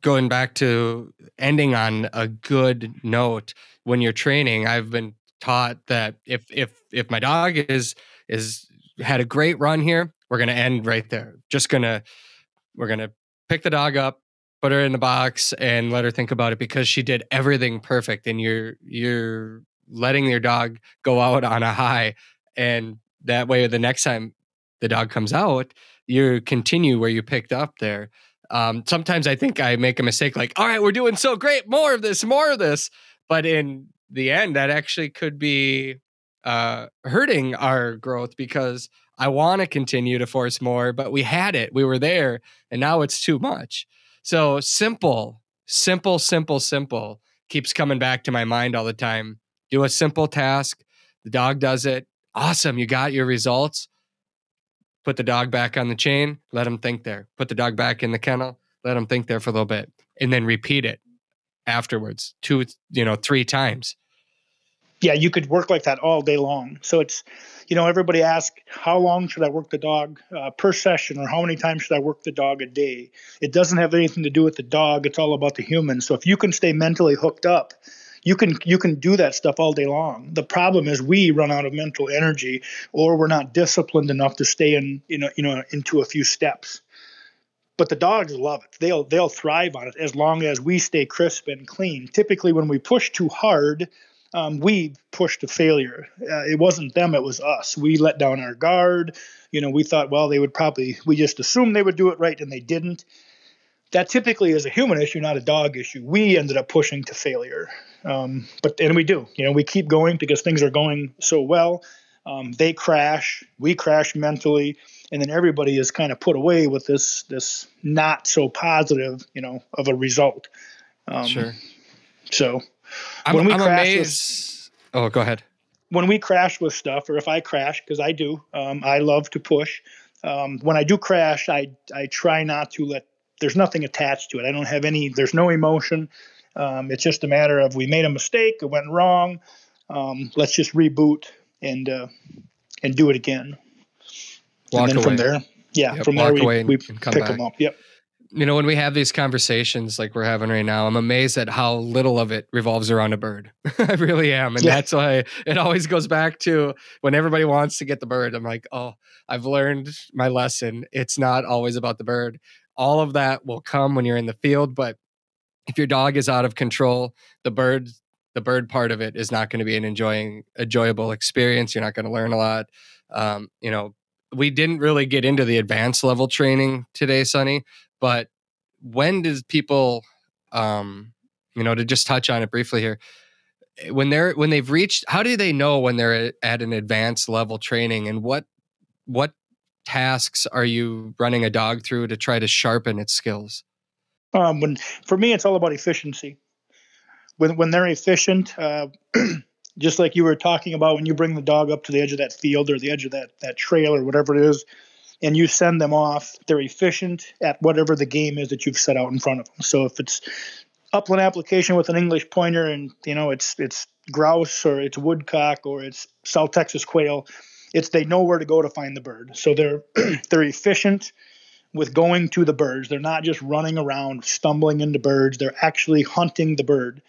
going back to ending on a good note. When you're training, I've been taught that if if if my dog is is had a great run here, we're gonna end right there. Just gonna we're gonna pick the dog up, put her in the box, and let her think about it because she did everything perfect. And you're you're letting your dog go out on a high, and that way the next time the dog comes out you continue where you picked up there. Um, sometimes I think I make a mistake, like, all right, we're doing so great, more of this, more of this. But in the end, that actually could be uh, hurting our growth because I want to continue to force more, but we had it, we were there, and now it's too much. So simple, simple, simple, simple keeps coming back to my mind all the time. Do a simple task, the dog does it. Awesome, you got your results put the dog back on the chain, let him think there. Put the dog back in the kennel, let him think there for a little bit, and then repeat it afterwards, two, you know, three times. Yeah, you could work like that all day long. So it's, you know, everybody asks, how long should I work the dog uh, per session, or how many times should I work the dog a day? It doesn't have anything to do with the dog. It's all about the human. So if you can stay mentally hooked up you can you can do that stuff all day long. The problem is we run out of mental energy, or we're not disciplined enough to stay in you know you know into a few steps. But the dogs love it. They'll they'll thrive on it as long as we stay crisp and clean. Typically, when we push too hard, um, we push to failure. Uh, it wasn't them; it was us. We let down our guard. You know, we thought, well, they would probably. We just assumed they would do it right, and they didn't that typically is a human issue, not a dog issue. We ended up pushing to failure, um, but and we do. You know, we keep going because things are going so well. Um, they crash, we crash mentally, and then everybody is kind of put away with this this not so positive, you know, of a result. Um, sure. So I'm, when we I'm crash amazed. With, oh, go ahead. When we crash with stuff, or if I crash, because I do, um, I love to push. Um, when I do crash, I I try not to let there's nothing attached to it. I don't have any. There's no emotion. Um, it's just a matter of we made a mistake. It went wrong. Um, let's just reboot and uh, and do it again. Walk and then away. from there, yeah, yep, from there we, we pick back. them up. Yep. You know, when we have these conversations like we're having right now, I'm amazed at how little of it revolves around a bird. *laughs* I really am. And yeah. that's why it always goes back to when everybody wants to get the bird. I'm like, oh, I've learned my lesson. It's not always about the bird all of that will come when you're in the field but if your dog is out of control the bird the bird part of it is not going to be an enjoying enjoyable experience you're not going to learn a lot. Um, you know we didn't really get into the advanced level training today sonny but when does people um, you know to just touch on it briefly here when they're when they've reached how do they know when they're at an advanced level training and what what tasks are you running a dog through to try to sharpen its skills? Um, when for me, it's all about efficiency. When when they're efficient, uh, *clears throat* just like you were talking about, when you bring the dog up to the edge of that field or the edge of that that trail or whatever it is, and you send them off, they're efficient at whatever the game is that you've set out in front of them. So if it's upland application with an English pointer, and you know it's it's grouse or it's woodcock or it's South Texas quail, it's they know where to go to find the bird. So they're *clears throat* they're efficient with going to the birds. They're not just running around stumbling into birds. They're actually hunting the bird.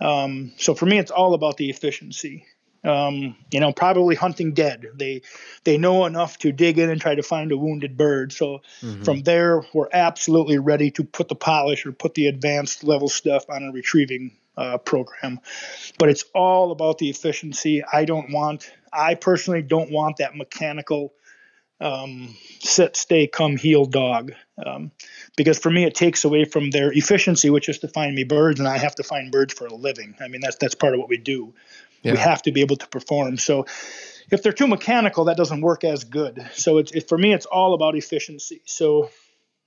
Um, so for me, it's all about the efficiency. Um, you know, probably hunting dead. They they know enough to dig in and try to find a wounded bird. So mm-hmm. from there, we're absolutely ready to put the polish or put the advanced level stuff on a retrieving uh, program. But it's all about the efficiency. I don't want. I personally don't want that mechanical um, sit, stay, come, heel dog. Um, because for me, it takes away from their efficiency, which is to find me birds, and I have to find birds for a living. I mean, that's that's part of what we do. Yeah. We have to be able to perform. So, if they're too mechanical, that doesn't work as good. So, it's it, for me, it's all about efficiency. So,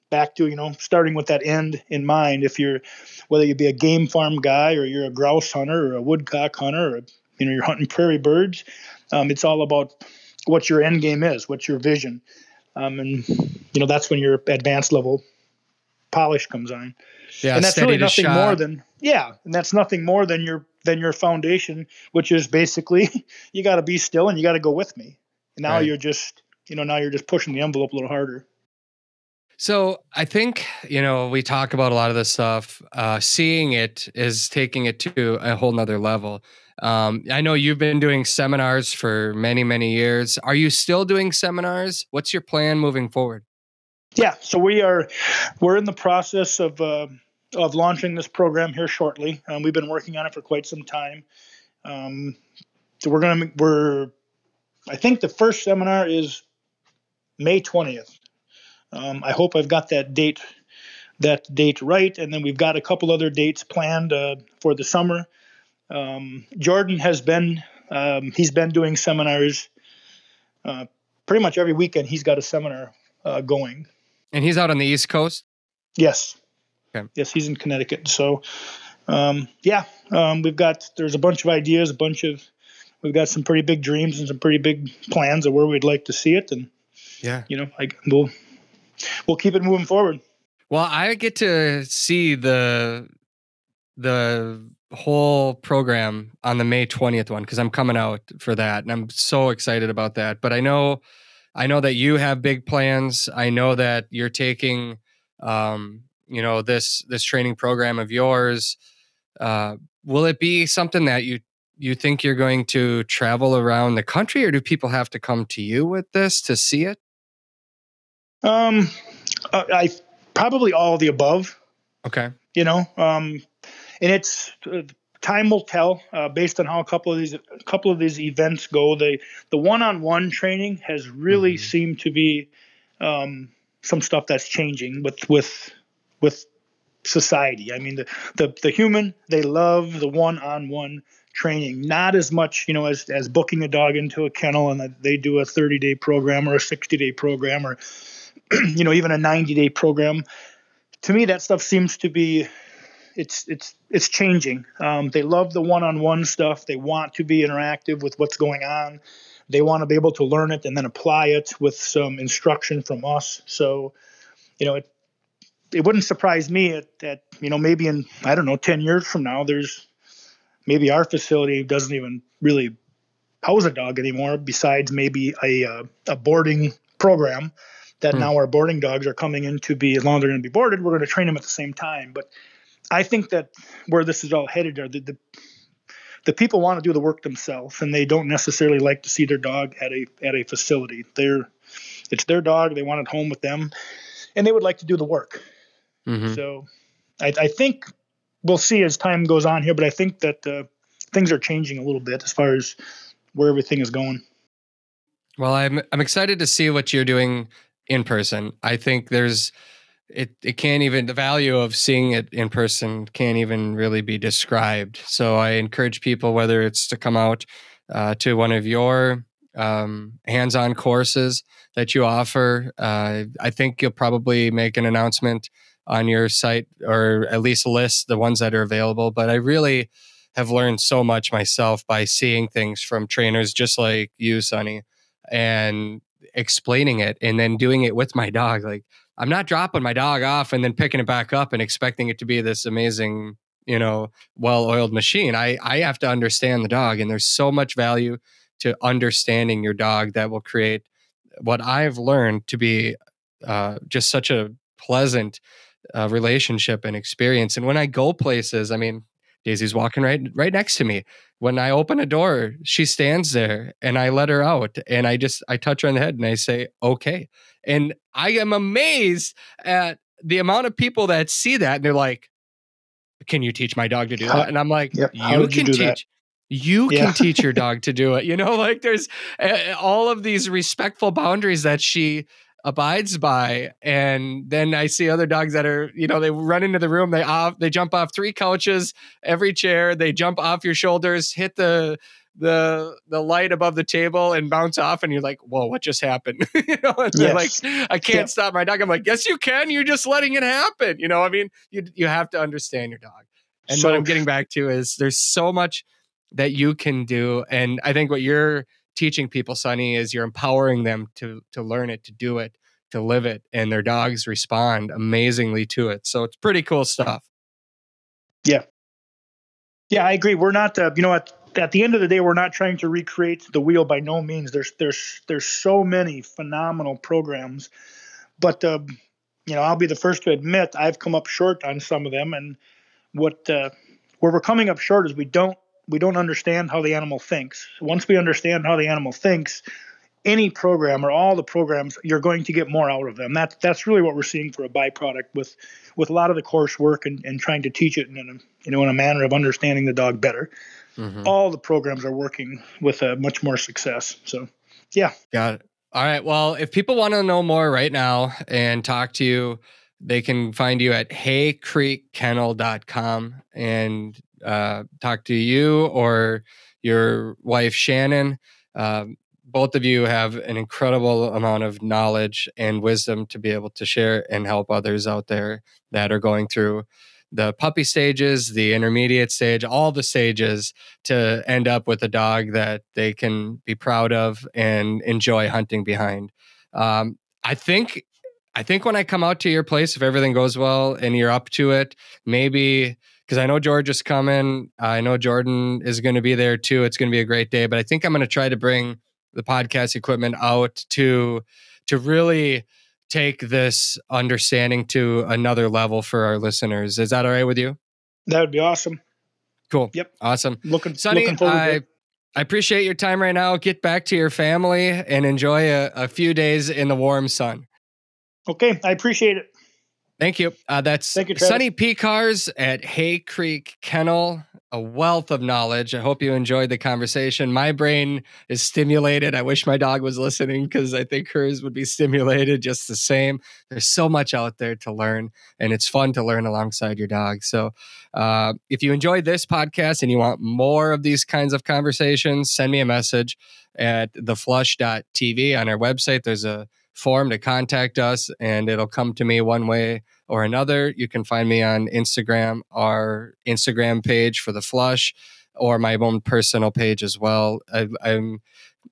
back to you know starting with that end in mind. If you're whether you be a game farm guy or you're a grouse hunter or a woodcock hunter, or you know you're hunting prairie birds, um, it's all about what your end game is, what's your vision, um, and you know that's when your advanced level polish comes on. Yeah, and that's really nothing shot. more than yeah, and that's nothing more than your than your foundation, which is basically *laughs* you got to be still and you got to go with me. And now right. you're just you know now you're just pushing the envelope a little harder. So I think you know we talk about a lot of this stuff. Uh, seeing it is taking it to a whole nother level. Um, I know you've been doing seminars for many, many years. Are you still doing seminars? What's your plan moving forward? Yeah, so we are we're in the process of uh, of launching this program here shortly. Um, we've been working on it for quite some time. Um, so we're gonna we're I think the first seminar is May twentieth. Um, I hope I've got that date that date right, and then we've got a couple other dates planned uh, for the summer. Um, Jordan has been um, he's been doing seminars uh, pretty much every weekend. He's got a seminar uh, going, and he's out on the East Coast. Yes, okay. yes, he's in Connecticut. So, um, yeah, um, we've got there's a bunch of ideas, a bunch of we've got some pretty big dreams and some pretty big plans of where we'd like to see it, and yeah, you know, I, we'll we'll keep it moving forward. Well, I get to see the the whole program on the May 20th one because I'm coming out for that and I'm so excited about that. But I know I know that you have big plans. I know that you're taking um, you know, this this training program of yours. Uh, will it be something that you you think you're going to travel around the country or do people have to come to you with this to see it? Um uh, I probably all the above. Okay. You know, um and it's uh, time will tell uh, based on how a couple of these a couple of these events go. The the one-on-one training has really mm-hmm. seemed to be um, some stuff that's changing with with with society. I mean, the the, the human they love the one-on-one training, not as much you know as as booking a dog into a kennel and they do a 30-day program or a 60-day program or *clears throat* you know even a 90-day program. To me, that stuff seems to be it's it's it's changing. Um, they love the one-on-one stuff. They want to be interactive with what's going on. They want to be able to learn it and then apply it with some instruction from us. So, you know, it it wouldn't surprise me that you know maybe in I don't know ten years from now, there's maybe our facility doesn't even really house a dog anymore. Besides maybe a uh, a boarding program that hmm. now our boarding dogs are coming in to be as long as they're going to be boarded, we're going to train them at the same time. But I think that where this is all headed are the, the, the people want to do the work themselves, and they don't necessarily like to see their dog at a at a facility. They're it's their dog; they want it home with them, and they would like to do the work. Mm-hmm. So, I, I, think we'll see as time goes on here, but I think that uh, things are changing a little bit as far as where everything is going. Well, I'm I'm excited to see what you're doing in person. I think there's it it can't even the value of seeing it in person can't even really be described. So I encourage people whether it's to come out uh, to one of your um, hands-on courses that you offer. Uh, I think you'll probably make an announcement on your site or at least list the ones that are available. But I really have learned so much myself by seeing things from trainers just like you, Sonny, and explaining it and then doing it with my dog. Like I'm not dropping my dog off and then picking it back up and expecting it to be this amazing, you know, well-oiled machine. I I have to understand the dog and there's so much value to understanding your dog that will create what I've learned to be uh, just such a pleasant uh, relationship and experience. And when I go places, I mean, Daisy's walking right right next to me. When I open a door, she stands there and I let her out and I just I touch her on the head and I say, "Okay." And I am amazed at the amount of people that see that and they're like, "Can you teach my dog to do that?" And I'm like, Yep. "You did you can that? teach you Yeah. can teach your *laughs* dog to do it." You know, like there's uh, all of these respectful boundaries that she abides by and then i see other dogs that are you know they run into the room they off they jump off three couches every chair they jump off your shoulders hit the the the light above the table and bounce off and you're like whoa what just happened? *laughs* You know and they're Yes. like i can't Yeah. stop my dog. I'm like yes you can. You're just letting it happen. You know i mean you you have to understand your dog. And So- what i'm getting back to is there's so much that you can do and i think what you're teaching people sonny is you're empowering them to to learn it to do it to live it and their dogs respond amazingly to it. So it's pretty cool stuff. Yeah, Yeah, I agree. We're not, uh, you know, at at the end of the day, we're not trying to recreate the wheel by no means. There's there's there's so many phenomenal programs, but uh, you know, I'll be the first to admit I've come up short on some of them, and what uh, where we're coming up short is we don't we don't understand how the animal thinks. Once we understand how the animal thinks, any program or all the programs, you're going to get more out of them. That's that's really what we're seeing for a byproduct with with a lot of the coursework and, and trying to teach it in a you know in a manner of understanding the dog better. Mhm. All the programs are working with uh, much more success. So yeah, Got it. All right. Well, if people want to know more right now and talk to you, they can find you at haycreekkennel.com and uh, talk to you or your wife, Shannon. Um, both of you have an incredible amount of knowledge and wisdom to be able to share and help others out there that are going through the puppy stages, the intermediate stage, all the stages to end up with a dog that they can be proud of and enjoy hunting behind. Um, I think, I think when I come out to your place, if everything goes well and you're up to it, maybe because I know George is coming. I know Jordan is going to be there too. It's going to be a great day. But I think I'm going to try to bring the podcast equipment out to to really take this understanding to another level for our listeners. Is that all right with you? that would be awesome. Cool. Yep. Awesome. Looking Sonny, looking forward to I, it. I appreciate your time right now. Get back to your family and enjoy a, a few days in the warm sun. Okay, I appreciate it. Thank you. Uh, that's Thank you, Travis. Sonny Piekarz at Hay Creek Kennel. A wealth of knowledge. I hope you enjoyed the conversation. My brain is stimulated. I wish my dog was listening because I think hers would be stimulated just the same. There's so much out there to learn, and it's fun to learn alongside your dog. So, uh, if you enjoyed this podcast and you want more of these kinds of conversations, send me a message at theflush.tv on our website. There's a form to contact us, and it'll come to me one way or another. You can find me on Instagram, our Instagram page for the flush, or my own personal page as well. I, I'm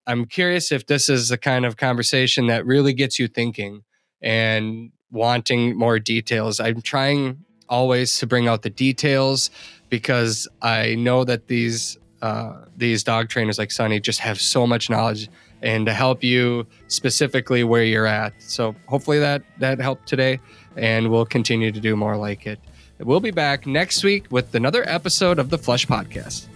I'm curious if this is the kind of conversation that really gets you thinking and wanting more details. I'm trying always to bring out the details because I know that these uh, these dog trainers like Sonny just have so much knowledge and to help you specifically where you're at. So hopefully that that helped today, and we'll continue to do more like it. We'll be back next week with another episode of the Flush Podcast.